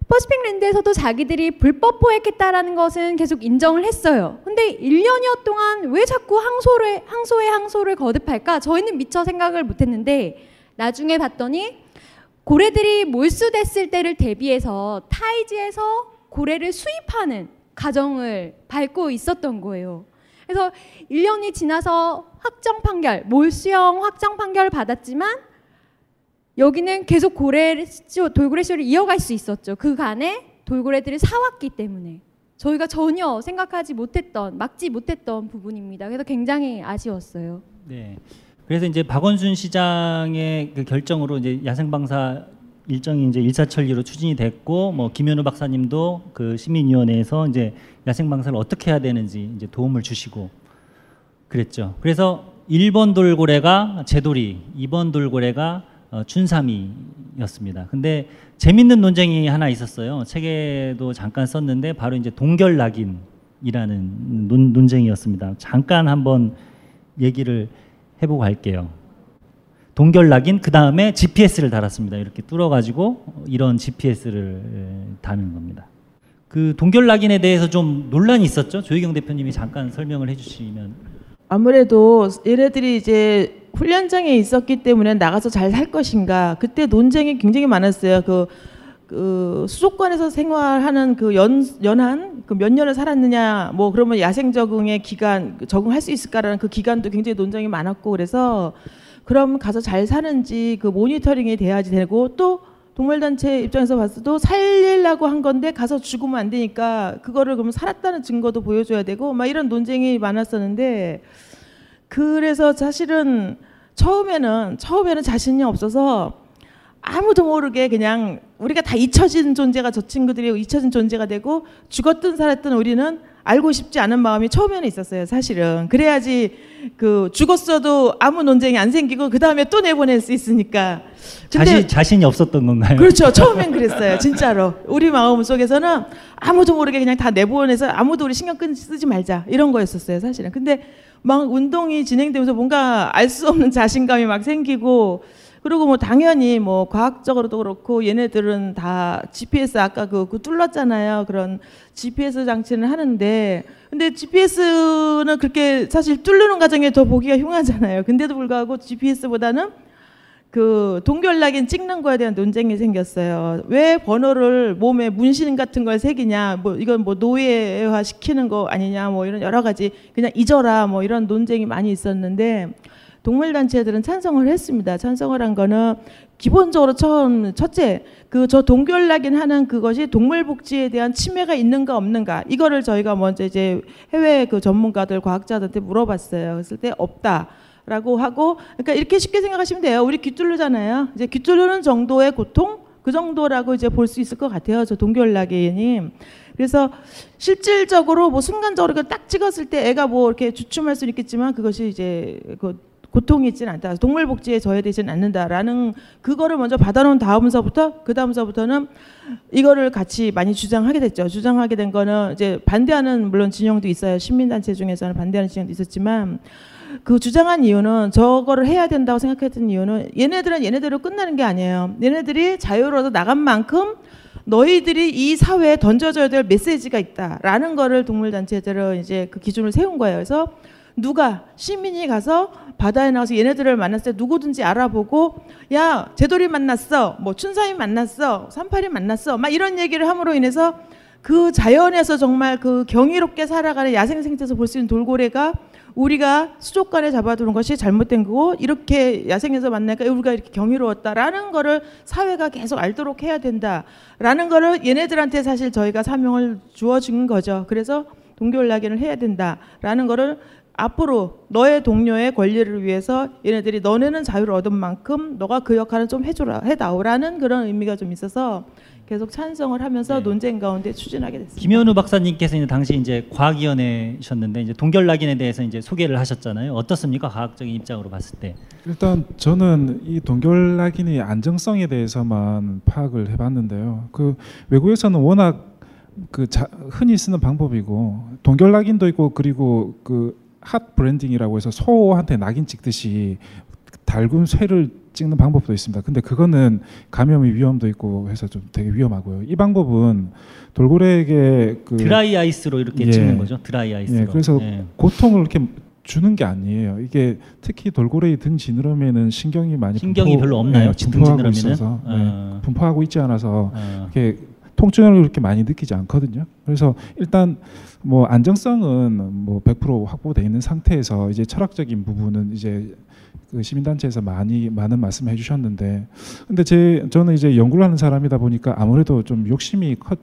S6: 퍼시픽 랜드에서도 자기들이 불법 포획했다라는 것은 계속 인정을 했어요. 근데 1년여 동안 왜 자꾸 항소를 항소에 항소를 거듭할까? 저희는 미처 생각을 못 했는데 나중에 봤더니 고래들이 몰수됐을 때를 대비해서 타이지에서 고래를 수입하는 가정을 밟고 있었던 거예요. 그래서 1년이 지나서 확정 판결, 몰수형 확정 판결을 받았지만 여기는 계속 고래 쇼, 돌고래 쇼를 이어갈 수 있었죠. 그간에 돌고래들을 사왔기 때문에 저희가 전혀 생각하지 못했던 막지 못했던 부분입니다. 그래서 굉장히 아쉬웠어요.
S3: 네. 그래서 이제 박원순 시장의 그 결정으로 이제 야생방사 일정이 이제 일사천리로 추진이 됐고 뭐 김현우 박사님도 그 시민위원회에서 이제 야생 방사를 어떻게 해야 되는지 이제 도움을 주시고 그랬죠. 그래서 1번 돌고래가 제돌이, 2번 돌고래가 어, 춘삼이였습니다. 근데 재밌는 논쟁이 하나 있었어요. 책에도 잠깐 썼는데 바로 이제 동결 낙인이라는 논, 논쟁이었습니다. 잠깐 한번 얘기를 해보고 갈게요. 동결낙인 그 다음에 GPS를 달았습니다. 이렇게 뚫어가지고 이런 GPS를 다는 겁니다. 그 동결낙인에 대해서 좀 논란이 있었죠. 조희경 대표님이 잠깐 설명을 해주시면.
S5: 아무래도 얘네들이 이제 훈련장에 있었기 때문에 나가서 잘 살 것인가 그때 논쟁이 굉장히 많았어요. 그, 그 수족관에서 생활하는 그 연, 연한 그 몇 년을 살았느냐 뭐 그러면 야생 적응의 기간 적응할 수 있을까라는 그 기간도 굉장히 논쟁이 많았고 그래서 그럼 가서 잘 사는지 그 모니터링이 돼야지 되고 또 동물단체 입장에서 봤어도 살리려고 한 건데 가서 죽으면 안 되니까 그거를 그러면 살았다는 증거도 보여줘야 되고 막 이런 논쟁이 많았었는데 그래서 사실은 처음에는 처음에는 자신이 없어서 아무도 모르게 그냥 우리가 다 잊혀진 존재가 저 친구들이 잊혀진 존재가 되고 죽었든 살았든 우리는 알고 싶지 않은 마음이 처음에는 있었어요, 사실은. 그래야지 그 죽었어도 아무 논쟁이 안 생기고 그 다음에 또 내보낼 수 있으니까.
S3: 자신, 자신이 없었던 건가요?
S5: 그렇죠. 처음엔 그랬어요. 진짜로. 우리 마음 속에서는 아무도 모르게 그냥 다 내보내서 아무도 우리 신경 끄- 쓰지 말자. 이런 거였었어요, 사실은. 근데 막 운동이 진행되면서 뭔가 알 수 없는 자신감이 막 생기고 그리고 뭐 당연히 뭐 과학적으로도 그렇고 얘네들은 다 GPS 아까 그, 그 뚫렸잖아요. 그런 GPS 장치는 하는데 근데 GPS는 그렇게 사실 뚫는 과정에 더 보기가 흉하잖아요. 근데도 불구하고 GPS보다는 그 동결낙인 찍는 거에 대한 논쟁이 생겼어요. 왜 번호를 몸에 문신 같은 걸 새기냐, 뭐 이건 뭐 노예화 시키는 거 아니냐, 뭐 이런 여러 가지 그냥 잊어라, 뭐 이런 논쟁이 많이 있었는데 동물단체들은 찬성을 했습니다. 찬성을 한 거는 기본적으로 처음 첫째 그 저 동결낙인 하는 그것이 동물 복지에 대한 침해가 있는가 없는가 이거를 저희가 먼저 이제 해외 그 전문가들 과학자들한테 물어봤어요. 그랬을 때 없다. 라고 하고 그러니까 이렇게 쉽게 생각하시면 돼요. 우리 귀 뚫르잖아요. 이제 귀 뚫르는 정도의 고통 그 정도라고 이제 볼 수 있을 것 같아요. 저 동결낙인이. 그래서 실질적으로 뭐 순간적으로 그딱 찍었을 때 애가 뭐 이렇게 주춤할 수는 있겠지만 그것이 이제 그 고통이 있지는 않다. 동물 복지에 저해되지는 않는다라는 그거를 먼저 받아놓은 다음서부터 그 다음서부터는 이거를 같이 많이 주장하게 됐죠. 주장하게 된 거는 이제 반대하는 물론 진영도 있어요. 시민단체 중에서는 반대하는 진영도 있었지만 그 주장한 이유는 저거를 해야 된다고 생각했던 이유는 얘네들은 얘네대로 끝나는 게 아니에요. 얘네들이 자유로워서 나간 만큼 너희들이 이 사회에 던져줘야 될 메시지가 있다라는 거를 동물단체들은 이제 그 기준을 세운 거예요. 그래서 누가 시민이 가서 바다에 나가서 얘네들을 만났을 때 누구든지 알아보고 야 제돌이 만났어. 뭐 춘삼이 만났어. 삼팔이 만났어. 막 이런 얘기를 함으로 인해서 그 자연에서 정말 그 경이롭게 살아가는 야생 생태에서 볼 수 있는 돌고래가 우리가 수족관에 잡아두는 것이 잘못된 거고 이렇게 야생에서 만나니까 우리가 이렇게 경이로웠다라는 거를 사회가 계속 알도록 해야 된다라는 거를 얘네들한테 사실 저희가 사명을 주어준 거죠. 그래서 동교연락인을 해야 된다라는 거를 앞으로 너의 동료의 권리를 위해서 얘네들이 너네는 자유를 얻은 만큼 너가 그 역할을 좀 해줘라 해다오라는 그런 의미가 좀 있어서 계속 찬성을 하면서
S3: 네.
S5: 논쟁 가운데 추진하게 됐습니다.
S3: 김현우 박사님께서 이제 당시 이제 과학위원회셨는데 이제 동결낙인에 대해서 이제 소개를 하셨잖아요. 어떻습니까? 과학적인 입장으로 봤을 때.
S4: 일단 저는 이 동결낙인의 안정성에 대해서만 파악을 해봤는데요. 그 외국에서는 워낙 그 자, 흔히 쓰는 방법이고 동결낙인도 있고 그리고 그 hot branding이라고 해서 소한테 낙인 찍듯이 달군 쇠를 찍는 방법도 있습니다. 근데 그거는 감염의 위험도 있고 해서 좀 되게 위험하고요. 이 방법은 돌고래에게 그
S3: 드라이 아이스로 이렇게
S4: 예.
S3: 찍는 거죠. 드라이 아이스로.
S4: 예, 그래서
S3: 예.
S4: 고통을 이렇게 주는 게 아니에요. 이게 특히 돌고래의 등 지느러미에는 신경이 많이
S3: 신경이 별로 없나요?
S4: 예,
S3: 등
S4: 분포하고
S3: 지느러미는?
S4: 있어서 네,
S3: 어.
S4: 분포하고 있지 않아서
S3: 어.
S4: 이렇게 통증을 그렇게 많이 느끼지 않거든요. 그래서 일단 뭐 안정성은 뭐 100% 확보돼 있는 상태에서 이제 철학적인 부분은 이제 그 시민단체에서 많이 많은 말씀을 해주셨는데, 근데 제 저는 이제 연구를 하는 사람이다 보니까 아무래도 좀 욕심이 컸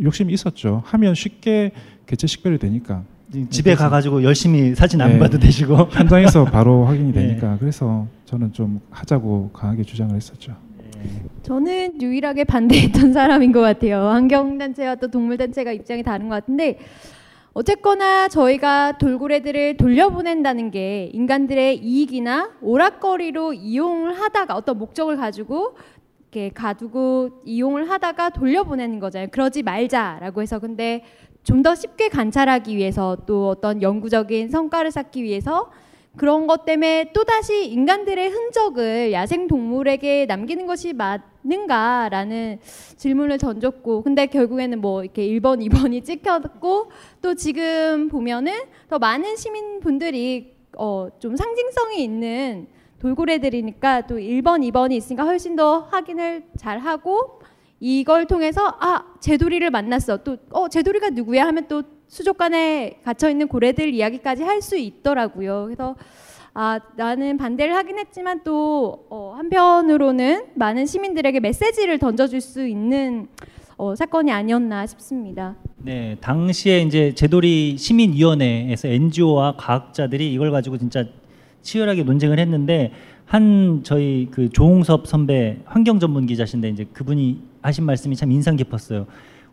S4: 욕심이 있었죠. 하면 쉽게 개체 식별이 되니까
S3: 집에
S4: 그래서-
S3: 가가지고 열심히 사진 안
S4: 네.
S3: 봐도 되시고.
S4: 현장에서 바로 확인이
S3: 네.
S4: 되니까 그래서 저는 좀 하자고 강하게 주장을 했었죠.
S6: 저는 유일하게 반대했던 사람인 것 같아요. 환경단체와 또 동물단체가 입장이 다른 것 같은데 어쨌거나 저희가 돌고래들을 돌려보낸다는 게 인간들의 이익이나 오락거리로 이용을 하다가 어떤 목적을 가지고 이렇게 가두고 이용을 하다가 돌려보내는 거잖아요. 그러지 말자라고 해서 근데 좀 더 쉽게 관찰하기 위해서 또 어떤 영구적인 성과를 쌓기 위해서 그런 것 때문에 또다시 인간들의 흔적을 야생 동물에게 남기는 것이 맞는가라는 질문을 던졌고 근데 결국에는 뭐 이렇게 1번, 2번이 찍혔고 또 지금 보면은 더 많은 시민분들이 어 좀 상징성이 있는 돌고래들이니까 또 1번, 2번이 있으니까 훨씬 더 확인을 잘 하고 이걸 통해서 아 제돌이를 만났어. 또 어 제돌이가 누구야? 하면 또 수족관에 갇혀 있는 고래들 이야기까지 할 수 있더라고요. 그래서 아 나는 반대를 하긴 했지만 또 어, 한편으로는 많은 시민들에게 메시지를 던져줄 수 있는 어, 사건이 아니었나 싶습니다.
S3: 네, 당시에 이제 제도리 시민위원회에서 NGO와 과학자들이 이걸 가지고 진짜 치열하게 논쟁을 했는데 한 저희 그 조홍섭 선배 환경 전문 기자신데 이제 그분이 하신 말씀이 참 인상 깊었어요.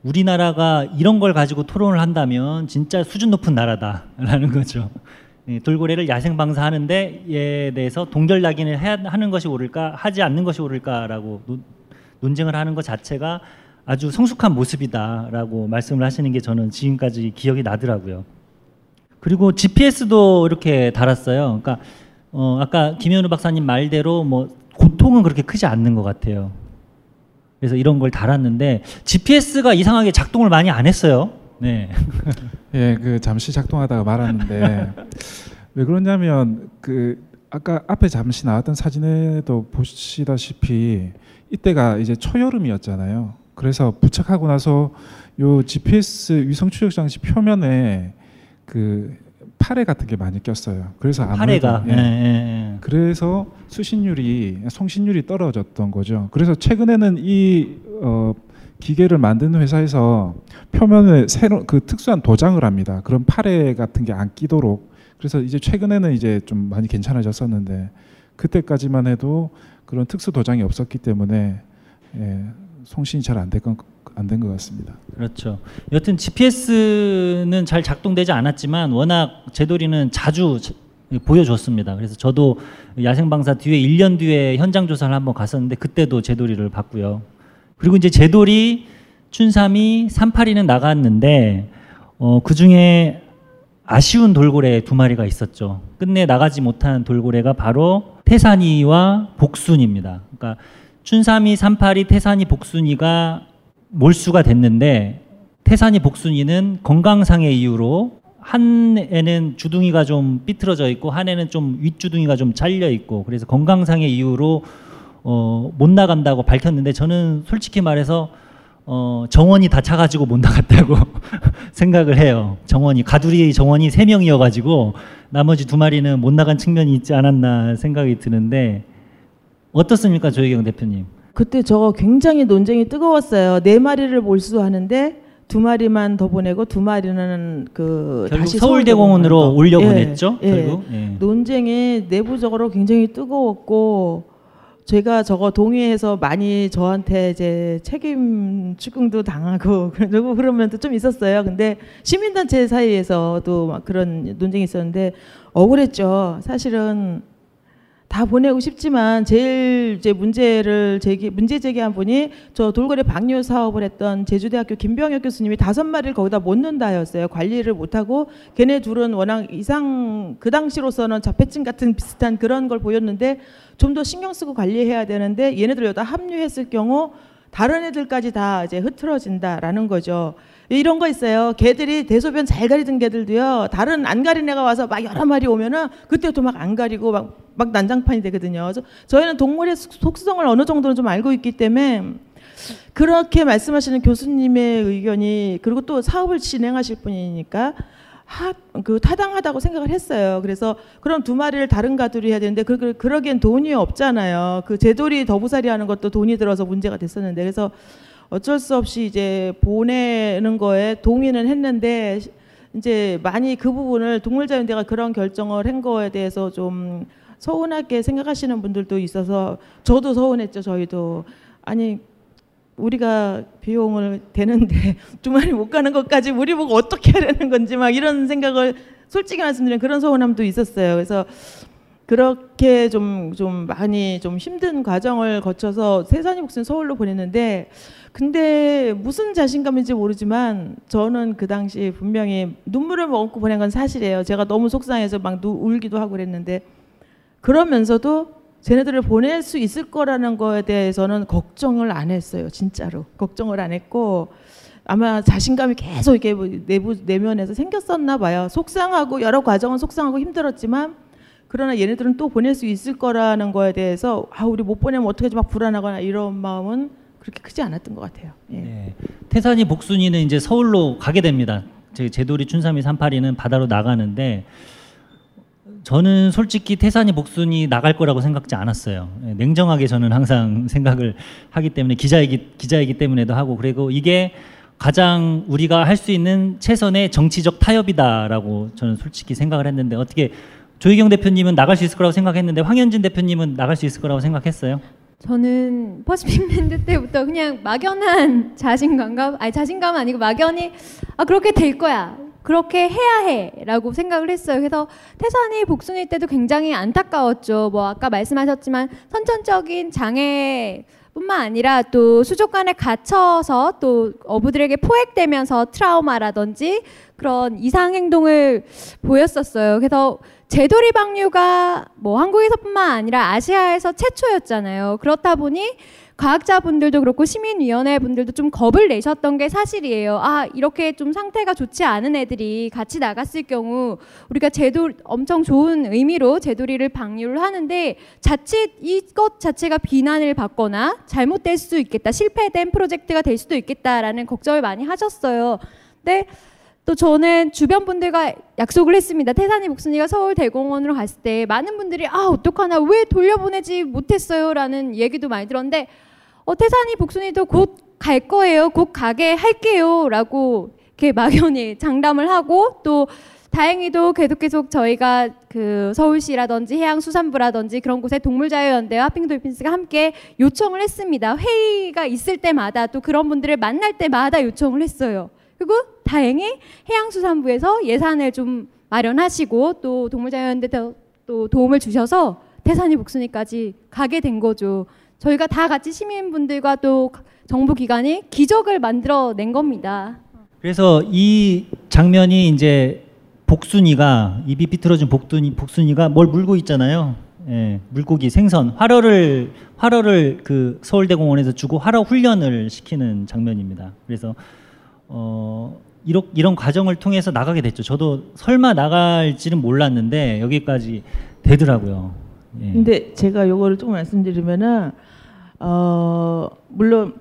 S3: 우리나라가 이런 걸 가지고 토론을 한다면 진짜 수준 높은 나라다라는 거죠. 네, 돌고래를 야생 방사하는데 에 대해서 동결 낙인을 해야 하는 것이 옳을까 하지 않는 것이 옳을까라고 논, 논쟁을 하는 것 자체가 아주 성숙한 모습이다라고 말씀을 하시는 게 저는 지금까지 기억이 나더라고요. 그리고 GPS도 이렇게 달았어요. 그러니까 어, 아까 김현우 박사님 말대로 뭐 고통은 그렇게 크지 않는 것 같아요. 그래서 이런 걸 달았는데 GPS가 이상하게 작동을 많이 안 했어요. 네.
S4: 예, 그 잠시 작동하다가 말았는데 왜 그러냐면 그 아까 앞에 잠시 나왔던 사진에도 보시다시피 이때가 이제 초여름이었잖아요. 그래서 부착하고 나서 요 GPS 위성 추적 장치 표면에 그 파래 같은 게 많이 꼈어요. 그래서
S3: 파래가.
S4: 예.
S3: 예, 예, 예.
S4: 그래서 수신율이 송신율이 떨어졌던 거죠. 그래서 최근에는 이 어, 기계를 만드는 회사에서 표면에 새로 그 특수한 도장을 합니다. 그런 파래 같은 게 안 끼도록. 그래서 이제 최근에는 이제 좀 많이 괜찮아졌었는데 그때까지만 해도 그런 특수 도장이 없었기 때문에 예, 송신이 잘 안 된 것 같습니다.
S3: 그렇죠. 여튼 GPS는 잘 작동되지 않았지만 워낙 제돌이는 자주 자- 보여줬습니다. 그래서 저도 야생방사 뒤에 1년 뒤에 현장 조사를 한번 갔었는데 그때도 제돌이를 봤고요. 그리고 이제 제돌이, 춘삼이, 삼파리는 나갔는데 어, 그 중에 아쉬운 돌고래 두 마리가 있었죠. 끝내 나가지 못한 돌고래가 바로 태산이와 복순입니다. 그러니까 춘삼이, 삼파리, 태산이, 복순이가 몰수가 됐는데 태산이, 복순이는 건강상의 이유로 한 애는 주둥이가 좀 삐뚤어져 있고 한 애는 좀 윗주둥이가 좀 잘려 있고 그래서 건강상의 이유로 어, 못 나간다고 밝혔는데 저는 솔직히 말해서 어, 정원이 다 차가지고 못 나갔다고 생각을 해요. 정원이 가두리 정원이 세 명이어가지고 나머지 두 마리는 못 나간 측면이 있지 않았나 생각이 드는데 어떻습니까, 조혜경 대표님?
S5: 그때 저거 굉장히 논쟁이 뜨거웠어요. 네 마리를 몰수하는데 두 마리만 더 보내고 두 마리는 그 다시
S3: 서울대공원으로
S5: 서울대공원으로.
S3: 올려 보냈죠.
S5: 예, 예.
S3: 결국. 예.
S5: 논쟁이 내부적으로 굉장히 뜨거웠고 제가 저거 동의해서 많이 저한테 이제 책임 추궁도 당하고 그러고 그러면 또좀 있었어요. 근데 시민단체 사이에서도 막 그런 논쟁이 있었는데 억울했죠. 사실은 다 보내고 싶지만 제일 이제 문제를 제기 문제 제기한 분이 저 돌고래 방류 사업을 했던 제주대학교 김병혁 교수님이 다섯 마리를 거기다 못 넣는다였어요. 관리를 못하고 걔네 둘은 워낙 이상 그 당시로서는 자폐증 같은 비슷한 그런 걸 보였는데 좀 더 신경 쓰고 관리해야 되는데 얘네들 여기다 합류했을 경우 다른 애들까지 다 이제 흐트러진다라는 거죠. 이런 거 있어요. 개들이 대소변 잘 가리던 개들도요. 다른 안 가린 애가 와서 막 여러 마리 오면은 그때부터 막 안 가리고 막, 막 난장판이 되거든요. 저희는 동물의 속- 속성을 어느 정도는 좀 알고 있기 때문에 그렇게 말씀하시는 교수님의 의견이 그리고 또 사업을 진행하실 분이니까 하, 그 타당하다고 생각을 했어요. 그래서 그럼 두 마리를 다른 가두리 해야 되는데 그, 그, 그 러기엔 돈이 없잖아요. 그 제돌이 더부살이 하는 것도 돈이 들어서 문제가 됐었는데 그래서 어쩔 수 없이 이제 보내는 거에 동의는 했는데 이제 많이 그 부분을 동물자연대가 그런 결정을 한 거에 대해서 좀 서운하게 생각하시는 분들도 있어서 저도 서운했죠. 저희도 아니 우리가 비용을 대는데 주말에 못 가는 것까지 우리 보고 어떻게 하려는 건지 막 이런 생각을 솔직히 말씀드리면 그런 서운함도 있었어요. 그래서 그렇게 좀, 좀 많이 좀 힘든 과정을 거쳐서 세산이 복수는 서울로 보냈는데 근데 무슨 자신감인지 모르지만 저는 그 당시 분명히 눈물을 머금고 보낸 건 사실이에요. 제가 너무 속상해서 막 누, 울기도 하고 그랬는데 그러면서도 쟤네들을 보낼 수 있을 거라는 거에 대해서는 걱정을 안 했어요. 진짜로. 걱정을 안 했고 아마 자신감이 계속 이렇게 뭐 내부 내면에서 생겼었나 봐요. 속상하고 여러 과정은 속상하고 힘들었지만 그러나 얘네들은 또 보낼 수 있을 거라는 거에 대해서 아 우리 못 보내면 어떻게 막 불안하거나 이런 마음은 그렇게 크지 않았던 것 같아요. 예.
S3: 네. 태산이 복순이는 이제 서울로 가게 됩니다. 제 제돌이 춘삼이 삼팔이는 바다로 나가는데 저는 솔직히 태산이 복순이 나갈 거라고 생각지 않았어요. 예, 냉정하게 저는 항상 생각을 하기 때문에 기자이기 기자이기 때문에도 하고 그리고 이게 가장 우리가 할 수 있는 최선의 정치적 타협이다라고 저는 솔직히 생각을 했는데 어떻게 조희경 대표님은 나갈 수 있을 거라고 생각했는데 황현진 대표님은 나갈 수 있을 거라고 생각했어요?
S6: 저는 퍼시픽랜드 때부터 그냥 막연한 자신감과 아니 자신감은 아니고 막연히 아 그렇게 될 거야 그렇게 해야 해라고 생각을 했어요. 그래서 태산이 복순일 때도 굉장히 안타까웠죠. 뭐 아까 말씀하셨지만 선천적인 장애 뿐만 아니라 또 수족관에 갇혀서 또 어부들에게 포획되면서 트라우마라든지 그런 이상 행동을 보였었어요. 그래서 제도리 방류가 뭐 한국에서뿐만 아니라 아시아에서 최초였잖아요. 그렇다 보니 과학자분들도 그렇고 시민위원회 분들도 좀 겁을 내셨던 게 사실이에요. 아 이렇게 좀 상태가 좋지 않은 애들이 같이 나갔을 경우 우리가 제도 엄청 좋은 의미로 제도리를 방류를 하는데 자칫 이것 자체가 비난을 받거나 잘못될 수도 있겠다, 실패된 프로젝트가 될 수도 있겠다라는 걱정을 많이 하셨어요. 근데 또 저는 주변 분들과 약속을 했습니다. 태산이 목순이가 서울 대공원으로 갔을 때 많은 분들이 아 어떡하나 왜 돌려보내지 못했어요라는 얘기도 많이 들었는데 어, 태산이 복순이도 곧 갈 거예요. 곧 가게 할게요라고 이렇게 막연히 장담을 하고 또 다행히도 계속 계속 저희가 그 서울시라든지 해양수산부라든지 그런 곳에 동물자유연대와 하핑돌핀스가 함께 요청을 했습니다. 회의가 있을 때마다 또 그런 분들을 만날 때마다 요청을 했어요. 그리고 다행히 해양수산부에서 예산을 좀 마련하시고 또 동물자유연대도 또 도움을 주셔서 태산이 복순이까지 가게 된 거죠. 저희가 다 같이 시민분들과 또 정부 기관이 기적을 만들어 낸 겁니다.
S3: 그래서 이 장면이 이제 복순이가 입이 비틀어진 복순이 복순이가 뭘 물고 있잖아요. 예, 물고기 생선 활어를 활어를 그 서울대공원에서 주고 활어 훈련을 시키는 장면입니다. 그래서 어 이런 이런 과정을 통해서 나가게 됐죠. 저도 설마 나갈지는 몰랐는데 여기까지 되더라고요. 예.
S5: 근데 제가 요거를 조금 말씀드리면은 어 물론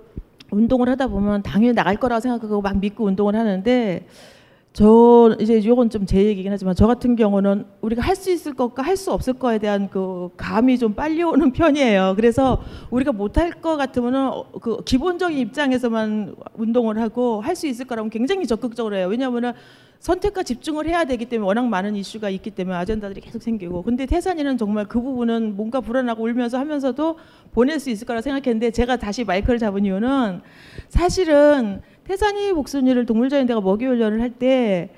S5: 운동을 하다 보면 당연히 나갈 거라고 생각하고 막 믿고 운동을 하는데 저 이제 요건 좀 제 얘기긴 하지만 저 같은 경우는 우리가 할 수 있을 것과 할 수 없을 거에 대한 그 감이 좀 빨리 오는 편이에요. 그래서 우리가 못할 것 같으면은 어, 그 기본적인 입장에서만 운동을 하고 할 수 있을 거라면 굉장히 적극적으로 해요. 왜냐하면은 선택과 집중을 해야 되기 때문에 워낙 많은 이슈가 있기 때문에 아젠다들이 계속 생기고 근데 태산이는 정말 그 부분은 뭔가 불안하고 울면서 하면서도 보낼 수 있을 거라 생각했는데 제가 다시 마이크를 잡은 이유는 사실은 태산이 복순이를 동물자연대가 먹이 훈련을 할 때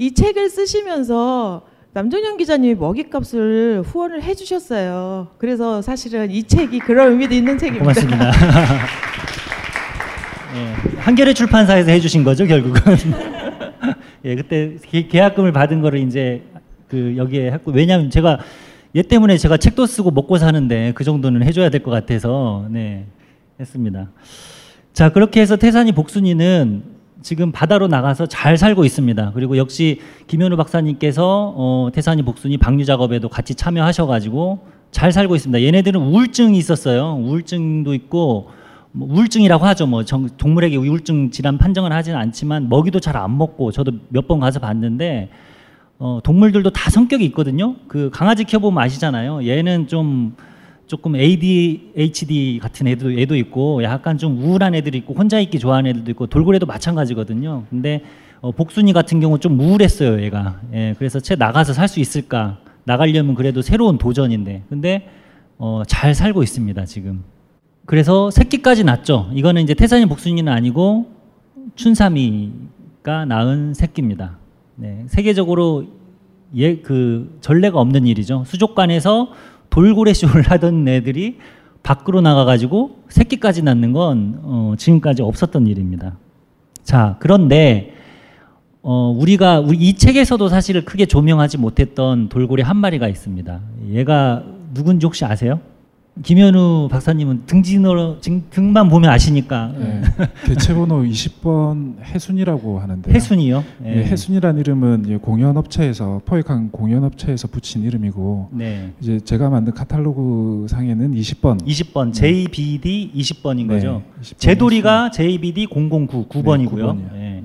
S5: 이 책을 쓰시면서 남정현 기자님이 먹이값을 후원을 해주셨어요. 그래서 사실은 이 책이 그런 의미도 있는 책입니다.
S3: 고맙습니다. 예, 한겨레 출판사에서 해주신 거죠 결국은. 예, 그때 계- 계약금을 받은 거를 이제 그 여기에 했고 왜냐하면 제가 얘 때문에 제가 책도 쓰고 먹고 사는데 그 정도는 해줘야 될 것 같아서 네 했습니다. 자 그렇게 해서 태산이 복순이는 지금 바다로 나가서 잘 살고 있습니다. 그리고 역시 김현우 박사님께서 어, 태산이 복순이 방류 작업에도 같이 참여하셔가지고 잘 살고 있습니다. 얘네들은 우울증이 있었어요. 우울증도 있고 뭐 우울증이라고 하죠. 뭐 정- 동물에게 우울증 질환 판정을 하지는 않지만 먹이도 잘 안 먹고 저도 몇 번 가서 봤는데 어, 동물들도 다 성격이 있거든요. 그 강아지 키워보면 아시잖아요. 얘는 좀 조금 ADHD 같은 애도 애도 있고 약간 좀 우울한 애들이 있고 혼자 있기 좋아하는 애들도 있고 돌고래도 마찬가지거든요. 근데 어, 복순이 같은 경우 좀 우울했어요, 얘가. 예, 그래서 채 나가서 살 수 있을까? 나가려면 그래도 새로운 도전인데 근데 어, 잘 살고 있습니다 지금. 그래서 새끼까지 낳죠. 이거는 이제 태산이 복순이는 아니고 춘삼이가 낳은 새끼입니다. 네, 세계적으로 예, 그 전례가 없는 일이죠. 수족관에서 돌고래 쇼를 하던 애들이 밖으로 나가가지고 새끼까지 낳는 건 어, 지금까지 없었던 일입니다. 자, 그런데 어, 우리가 우리 이 책에서도 사실 크게 조명하지 못했던 돌고래 한 마리가 있습니다. 얘가 누군지 혹시 아세요? 김현우 박사님은 등진으로 등만 보면 아시니까
S4: 예, 개체번호 20번 해순이라고 하는데요.
S3: 해순이요.
S4: 예, 해순이란 이름은 공연업체에서 포획한 공연업체에서 붙인 이름이고
S3: 네.
S4: 이제 제가 만든 카탈로그 상에는 20번
S3: 20번 JBD 20번인
S4: 네,
S3: 거죠.
S4: 20번
S3: 제도리가 JBD 009 9번이고요.
S4: 구번이요.
S3: 네.
S4: 네.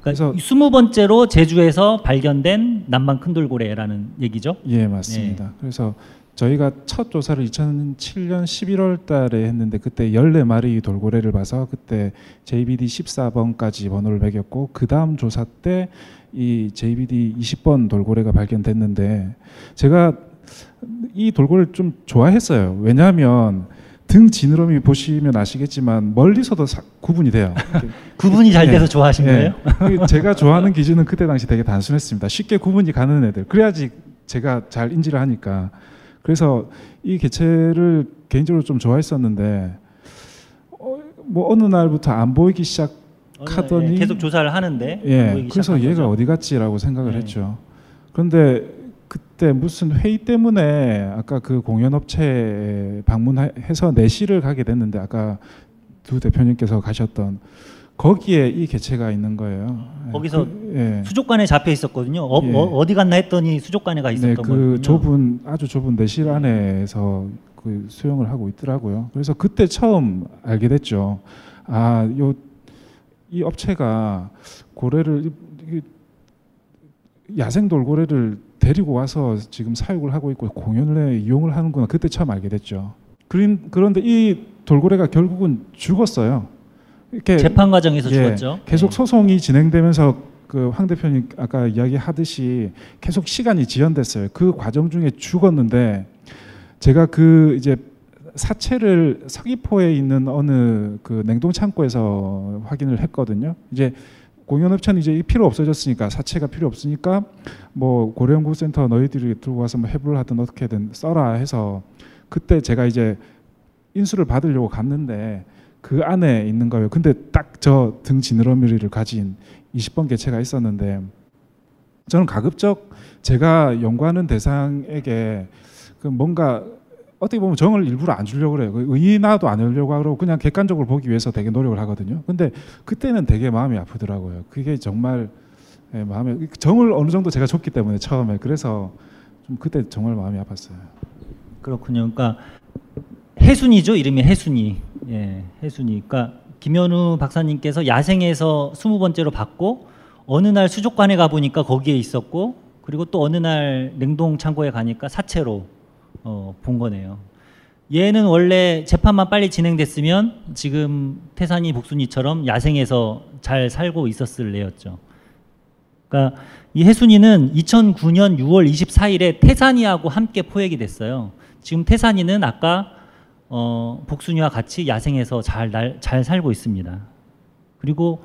S3: 그래서
S4: 그래서-
S3: 20번째로 제주에서 발견된 남방 큰돌고래라는 얘기죠.
S4: 예 맞습니다.
S3: 네.
S4: 그래서 저희가 첫 조사를 2007년 11월 달에 했는데 그때 14마리 돌고래를 봐서 그때 JBD 14번까지 번호를 매겼고 그 다음 조사 때 이 JBD 20번 돌고래가 발견됐는데 제가 이 돌고래를 좀 좋아했어요. 왜냐하면 등 지느러미 보시면 아시겠지만 멀리서도 사- 구분이 돼요.
S3: 구분이 잘
S4: 예.
S3: 돼서 좋아하신 거예요?
S4: 그 제가 좋아하는 기준은 그때 당시 되게 단순했습니다. 쉽게 구분이 가는 애들. 그래야지 제가 잘 인지를 하니까. 그래서 이 개체를 개인적으로 좀 좋아했었는데 어, 뭐 어느 날부터 안 보이기 시작. 하더니-
S3: 예, 계속 조사를 하는데 안
S4: 예. 그래서 얘가
S3: 거죠.
S4: 어디 갔지라고 생각을
S3: 네.
S4: 했죠. 그런데 그때 무슨 회의 때문에 아까 그 공연업체 방문해서 내시를 가게 됐는데 아까 두 대표님께서 가셨던 거기에 이 개체가 있는 거예요. 예,
S3: 거기서
S4: 그, 예.
S3: 수족관에 잡혀 있었거든요. 어,
S4: 예.
S3: 어, 디 갔나 했더니 수족관에 가 있었던
S4: 네. 그 좁은 아주 좁은 내실 안에서 그 수영을 하고 있더라고요. 그래서 그때 처음 알게 됐죠. 아, 요 이 업체가 고래를 야생 돌고래를 데리고 와서 지금 사육을 하고 있고 공연을 이용을 하는구나. 그때 처음 알게 됐죠. 그린- 그런데 이 돌고래가 결국은 죽었어요. 이렇게
S3: 재판 과정에서
S4: 예,
S3: 죽었죠.
S4: 계속
S3: 예.
S4: 소송이 진행되면서 그황 대표님 아까 이야기하듯이 계속 시간이 지연됐어요. 그 과정 중에 죽었는데 제가 그 이제 사체를 서귀포에 있는 어느 그 냉동 창고에서 확인을 했거든요. 이제 공연업체는 이제 이 필요 없어졌으니까 사체가 필요 없으니까 뭐 고려연구센터 너희들이 들고 와서 뭐 해부를 하든 어떻게든 써라 해서 그때 제가 이제 인수를 받으려고 갔는데 그 안에 있는 거예요. 근데 딱 저 등 지느러미를 가진 20번 개체가 있었는데 저는 가급적 제가 연구하는 대상에게 그 뭔가 어떻게 보면 정을 일부러 안 주려고 그래요. 그 의인화도 안 하려고 하고 그냥 객관적으로 보기 위해서 되게 노력을 하거든요. 근데 그때는 되게 마음이 아프더라고요. 그게 정말 예, 마음에 정을 어느 정도 제가 줬기 때문에 처음에 그래서 좀 그때 정말 마음이 아팠어요.
S3: 그렇군요. 그러니까 해순이죠. 이름이 해순이. 예, 해순이. 그러니까 김현우 박사님께서 야생에서 스무 번째로 받고 어느 날 수족관에 가 보니까 거기에 있었고 그리고 또 어느 날 냉동 창고에 가니까 사체로 어, 본 거네요. 얘는 원래 재판만 빨리 진행됐으면 지금 태산이 복순이처럼 야생에서 잘 살고 있었을 애였죠. 그러니까 이 해순이는 2009년 6월 24일에 태산이하고 함께 포획이 됐어요. 지금 태산이는 아까 어, 복순이와 같이 야생에서 잘, 날, 잘 살고 있습니다. 그리고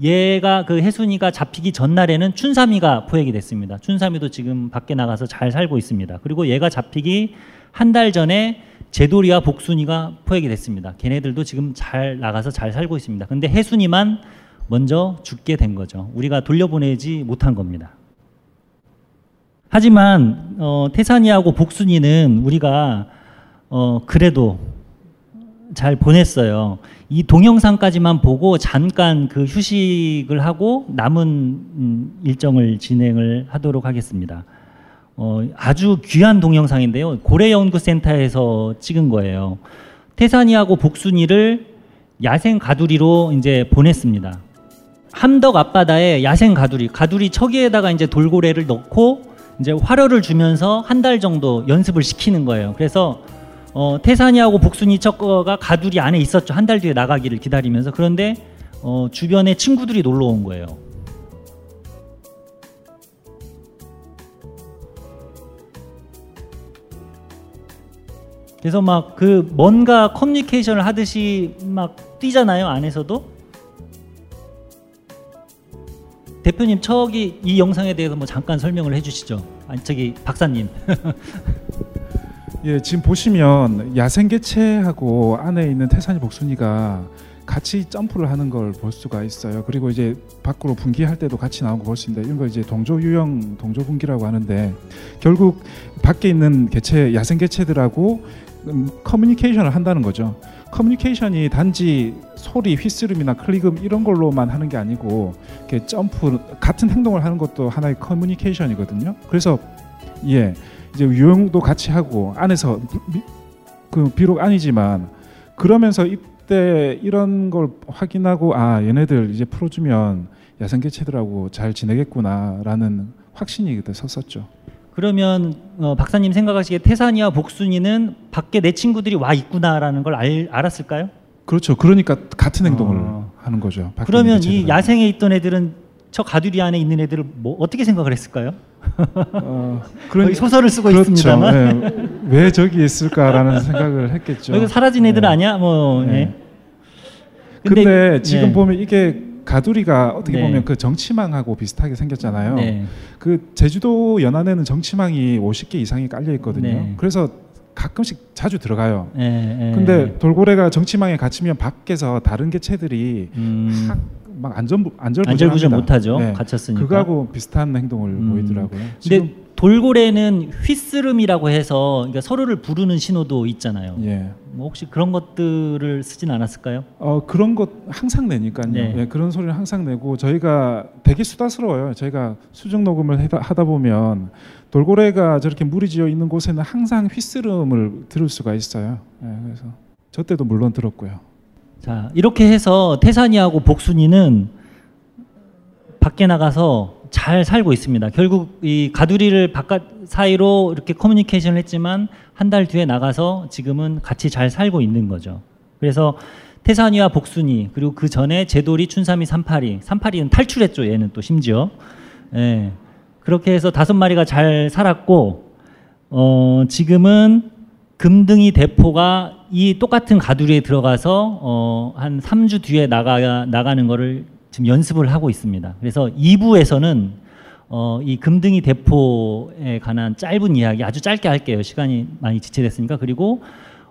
S3: 얘가 그 해순이가 잡히기 전날에는 춘삼이가 포획이 됐습니다. 춘삼이도 지금 밖에 나가서 잘 살고 있습니다. 그리고 얘가 잡히기 한 달 전에 제돌이와 복순이가 포획이 됐습니다. 걔네들도 지금 잘 나가서 잘 살고 있습니다. 근데 해순이만 먼저 죽게 된 거죠. 우리가 돌려보내지 못한 겁니다. 하지만 어, 태산이하고 복순이는 우리가 어, 그래도 잘 보냈어요. 이 동영상까지만 보고 잠깐 그 휴식을 하고 남은 음, 일정을 진행을 하도록 하겠습니다. 어, 아주 귀한 동영상인데요. 고래연구센터에서 찍은 거예요. 태산이하고 복순이를 야생 가두리로 이제 보냈습니다. 함덕 앞바다에 야생 가두리, 가두리 척에다가 이제 돌고래를 넣고 이제 활어를 주면서 한 달 정도 연습을 시키는 거예요. 그래서 어, 태산이하고 복순이 척거가 가두리 안에 있었죠. 한 달 뒤에 나가기를 기다리면서 그런데 어, 주변에 친구들이 놀러 온 거예요. 그래서 막 그 뭔가 커뮤니케이션을 하듯이 막 뛰잖아요 안에서도 대표님 저기 이 영상에 대해서 뭐 잠깐 설명을 해주시죠. 아니 저기 박사님.
S4: 예, 지금 보시면 야생개체하고 안에 있는 태산이 복순이가 같이 점프를 하는 걸 볼 수가 있어요. 그리고 이제 밖으로 분기할 때도 같이 나온 거 볼 수 있는데 이런 거 이제 동조 유형 동조 분기라고 하는데 결국 밖에 있는 개체 야생 개체들하고 음, 커뮤니케이션을 한다는 거죠. 커뮤니케이션이 단지 소리, 휘스름이나 클릭음 이런 걸로만 하는 게 아니고 이렇게 점프 같은 행동을 하는 것도 하나의 커뮤니케이션이거든요. 그래서 예 이제 유형도 같이 하고 안에서 미- 그 비록 아니지만 그러면서 이때 이런 걸 확인하고 아 얘네들 이제 풀어주면 야생개체들하고 잘 지내겠구나라는 확신이 그때 섰었죠.
S3: 그러면 어, 박사님 생각하시기에 태산이와 복순이는 밖에 내 친구들이 와 있구나라는 걸 알, 알았을까요?
S4: 그렇죠. 그러니까 같은 행동을
S3: 어.
S4: 하는 거죠.
S3: 그러면 이. 야생에 있던 애들은 저 가두리 안에 있는 애들을 뭐 어떻게 생각을 했을까요?
S4: 어,
S3: 거의 소설을 쓰고
S4: 그렇죠.
S3: 있습니다만
S4: 예. 왜 저기 있을까라는 생각을 했겠죠.
S3: 여기 사라진 애들
S4: 네.
S3: 아니야? 뭐.
S4: 네.
S3: 예.
S4: 근데, 지금
S3: 네.
S4: 보면 이게 가두리가 어떻게
S3: 네.
S4: 보면 그 정치망하고 비슷하게 생겼잖아요.
S3: 네.
S4: 그 제주도 연안에는 정치망이 50개 이상이 깔려 있거든요.
S3: 네.
S4: 그래서 가끔씩 자주 들어가요.
S3: 예, 예.
S4: 근데 돌고래가 정치망에 갇히면 밖에서 다른 개체들이
S3: 음,
S4: 막 안전 안절부절.
S3: 못하죠.
S4: 네.
S3: 갇혔으니까.
S4: 그거하고 비슷한 행동을
S3: 음.
S4: 보이더라고요.
S3: 근데 돌고래는 휘스름이라고 해서 그러니까 서로를 부르는 신호도 있잖아요.
S4: 예.
S3: 뭐 혹시 그런 것들을 쓰진 않았을까요?
S4: 어 그런 것 항상 내니까요.
S3: 네.
S4: 예, 그런 소리를 항상 내고 저희가 되게 수다스러워요. 저희가 수중 녹음을 하다 보면 돌고래가 저렇게 물이 지어 있는 곳에는 항상 휘스름을 들을 수가 있어요. 예, 그래서 저 때도 물론 들었고요.
S3: 자 이렇게 해서 태산이하고 복순이는 밖에 나가서 잘 살고 있습니다. 결국 이 가두리를 바깥 사이로 이렇게 커뮤니케이션을 했지만 한 달 뒤에 나가서 지금은 같이 잘 살고 있는 거죠. 그래서 태산이와 복순이 그리고 그 전에 제돌이, 춘삼이, 삼파리, 삼파리는 탈출했죠. 얘는 또 심지어 예. 그렇게 해서 다섯 마리가 잘 살았고 어, 지금은 금등이 대포가 이 똑같은 가두리에 들어가서 어, 한 3주 뒤에 나가 나가는 거를 지금 연습을 하고 있습니다. 그래서 2부에서는 어, 이 금등이 대포에 관한 짧은 이야기 아주 짧게 할게요. 시간이 많이 지체됐으니까 그리고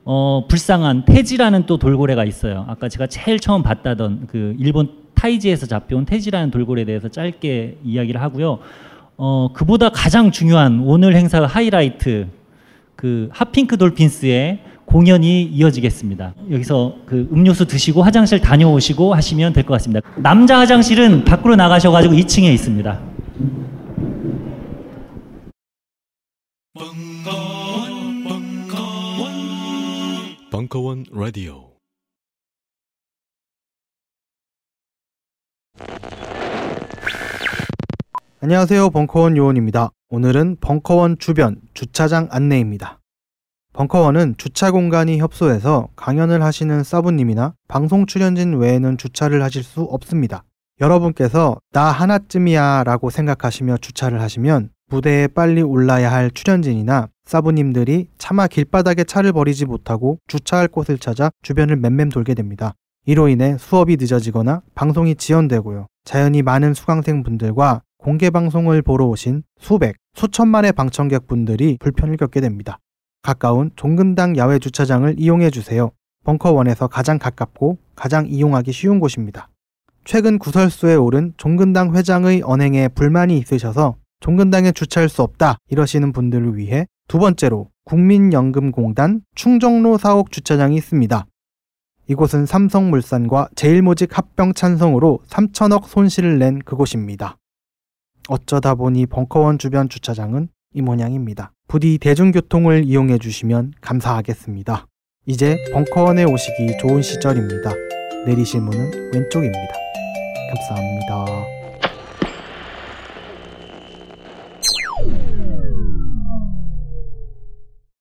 S3: 어, 불쌍한 태지라는 또 돌고래가 있어요. 아까 제가 제일 처음 봤다던 그 일본 타이지에서 잡혀온 태지라는 돌고래에 대해서 짧게 이야기를 하고요. 어, 그보다 가장 중요한 오늘 행사 하이라이트 그 핫핑크 돌핀스의 공연이 이어지겠습니다. 여기서 그 음료수 드시고 화장실 다녀오시고 하시면 될 것 같습니다. 남자 화장실은 밖으로 나가셔가지고 2층에 있습니다.
S7: 벙커원, 벙커원, 벙커원 라디오.
S8: 안녕하세요. 벙커원 요원입니다. 오늘은 벙커원 주변 주차장 안내입니다. 벙커원은 주차 공간이 협소해서 강연을 하시는 사부님이나 방송 출연진 외에는 주차를 하실 수 없습니다. 여러분께서 나 하나쯤이야 라고 생각하시며 주차를 하시면 무대에 빨리 올라야 할 출연진이나 사부님들이 차마 길바닥에 차를 버리지 못하고 주차할 곳을 찾아 주변을 맴맴 돌게 됩니다. 이로 인해 수업이 늦어지거나 방송이 지연되고요. 자연히 많은 수강생분들과 공개 방송을 보러 오신 수백, 수천만의 방청객분들이 불편을 겪게 됩니다. 가까운 종근당 야외 주차장을 이용해 주세요. 벙커원에서 가장 가깝고 가장 이용하기 쉬운 곳입니다. 최근 구설수에 오른 종근당 회장의 언행에 불만이 있으셔서 종근당에 주차할 수 없다 이러시는 분들을 위해 두 번째로 국민연금공단 충정로 사옥 주차장이 있습니다. 이곳은 삼성물산과 제일모직 합병 찬성으로 3천억 손실을 낸 그곳입니다. 어쩌다 보니 벙커원 주변 주차장은 이 모양입니다. 부디 대중교통을 이용해 주시면 감사하겠습니다. 이제 벙커원에 오시기 좋은 시절입니다. 내리실 문은 왼쪽입니다. 감사합니다.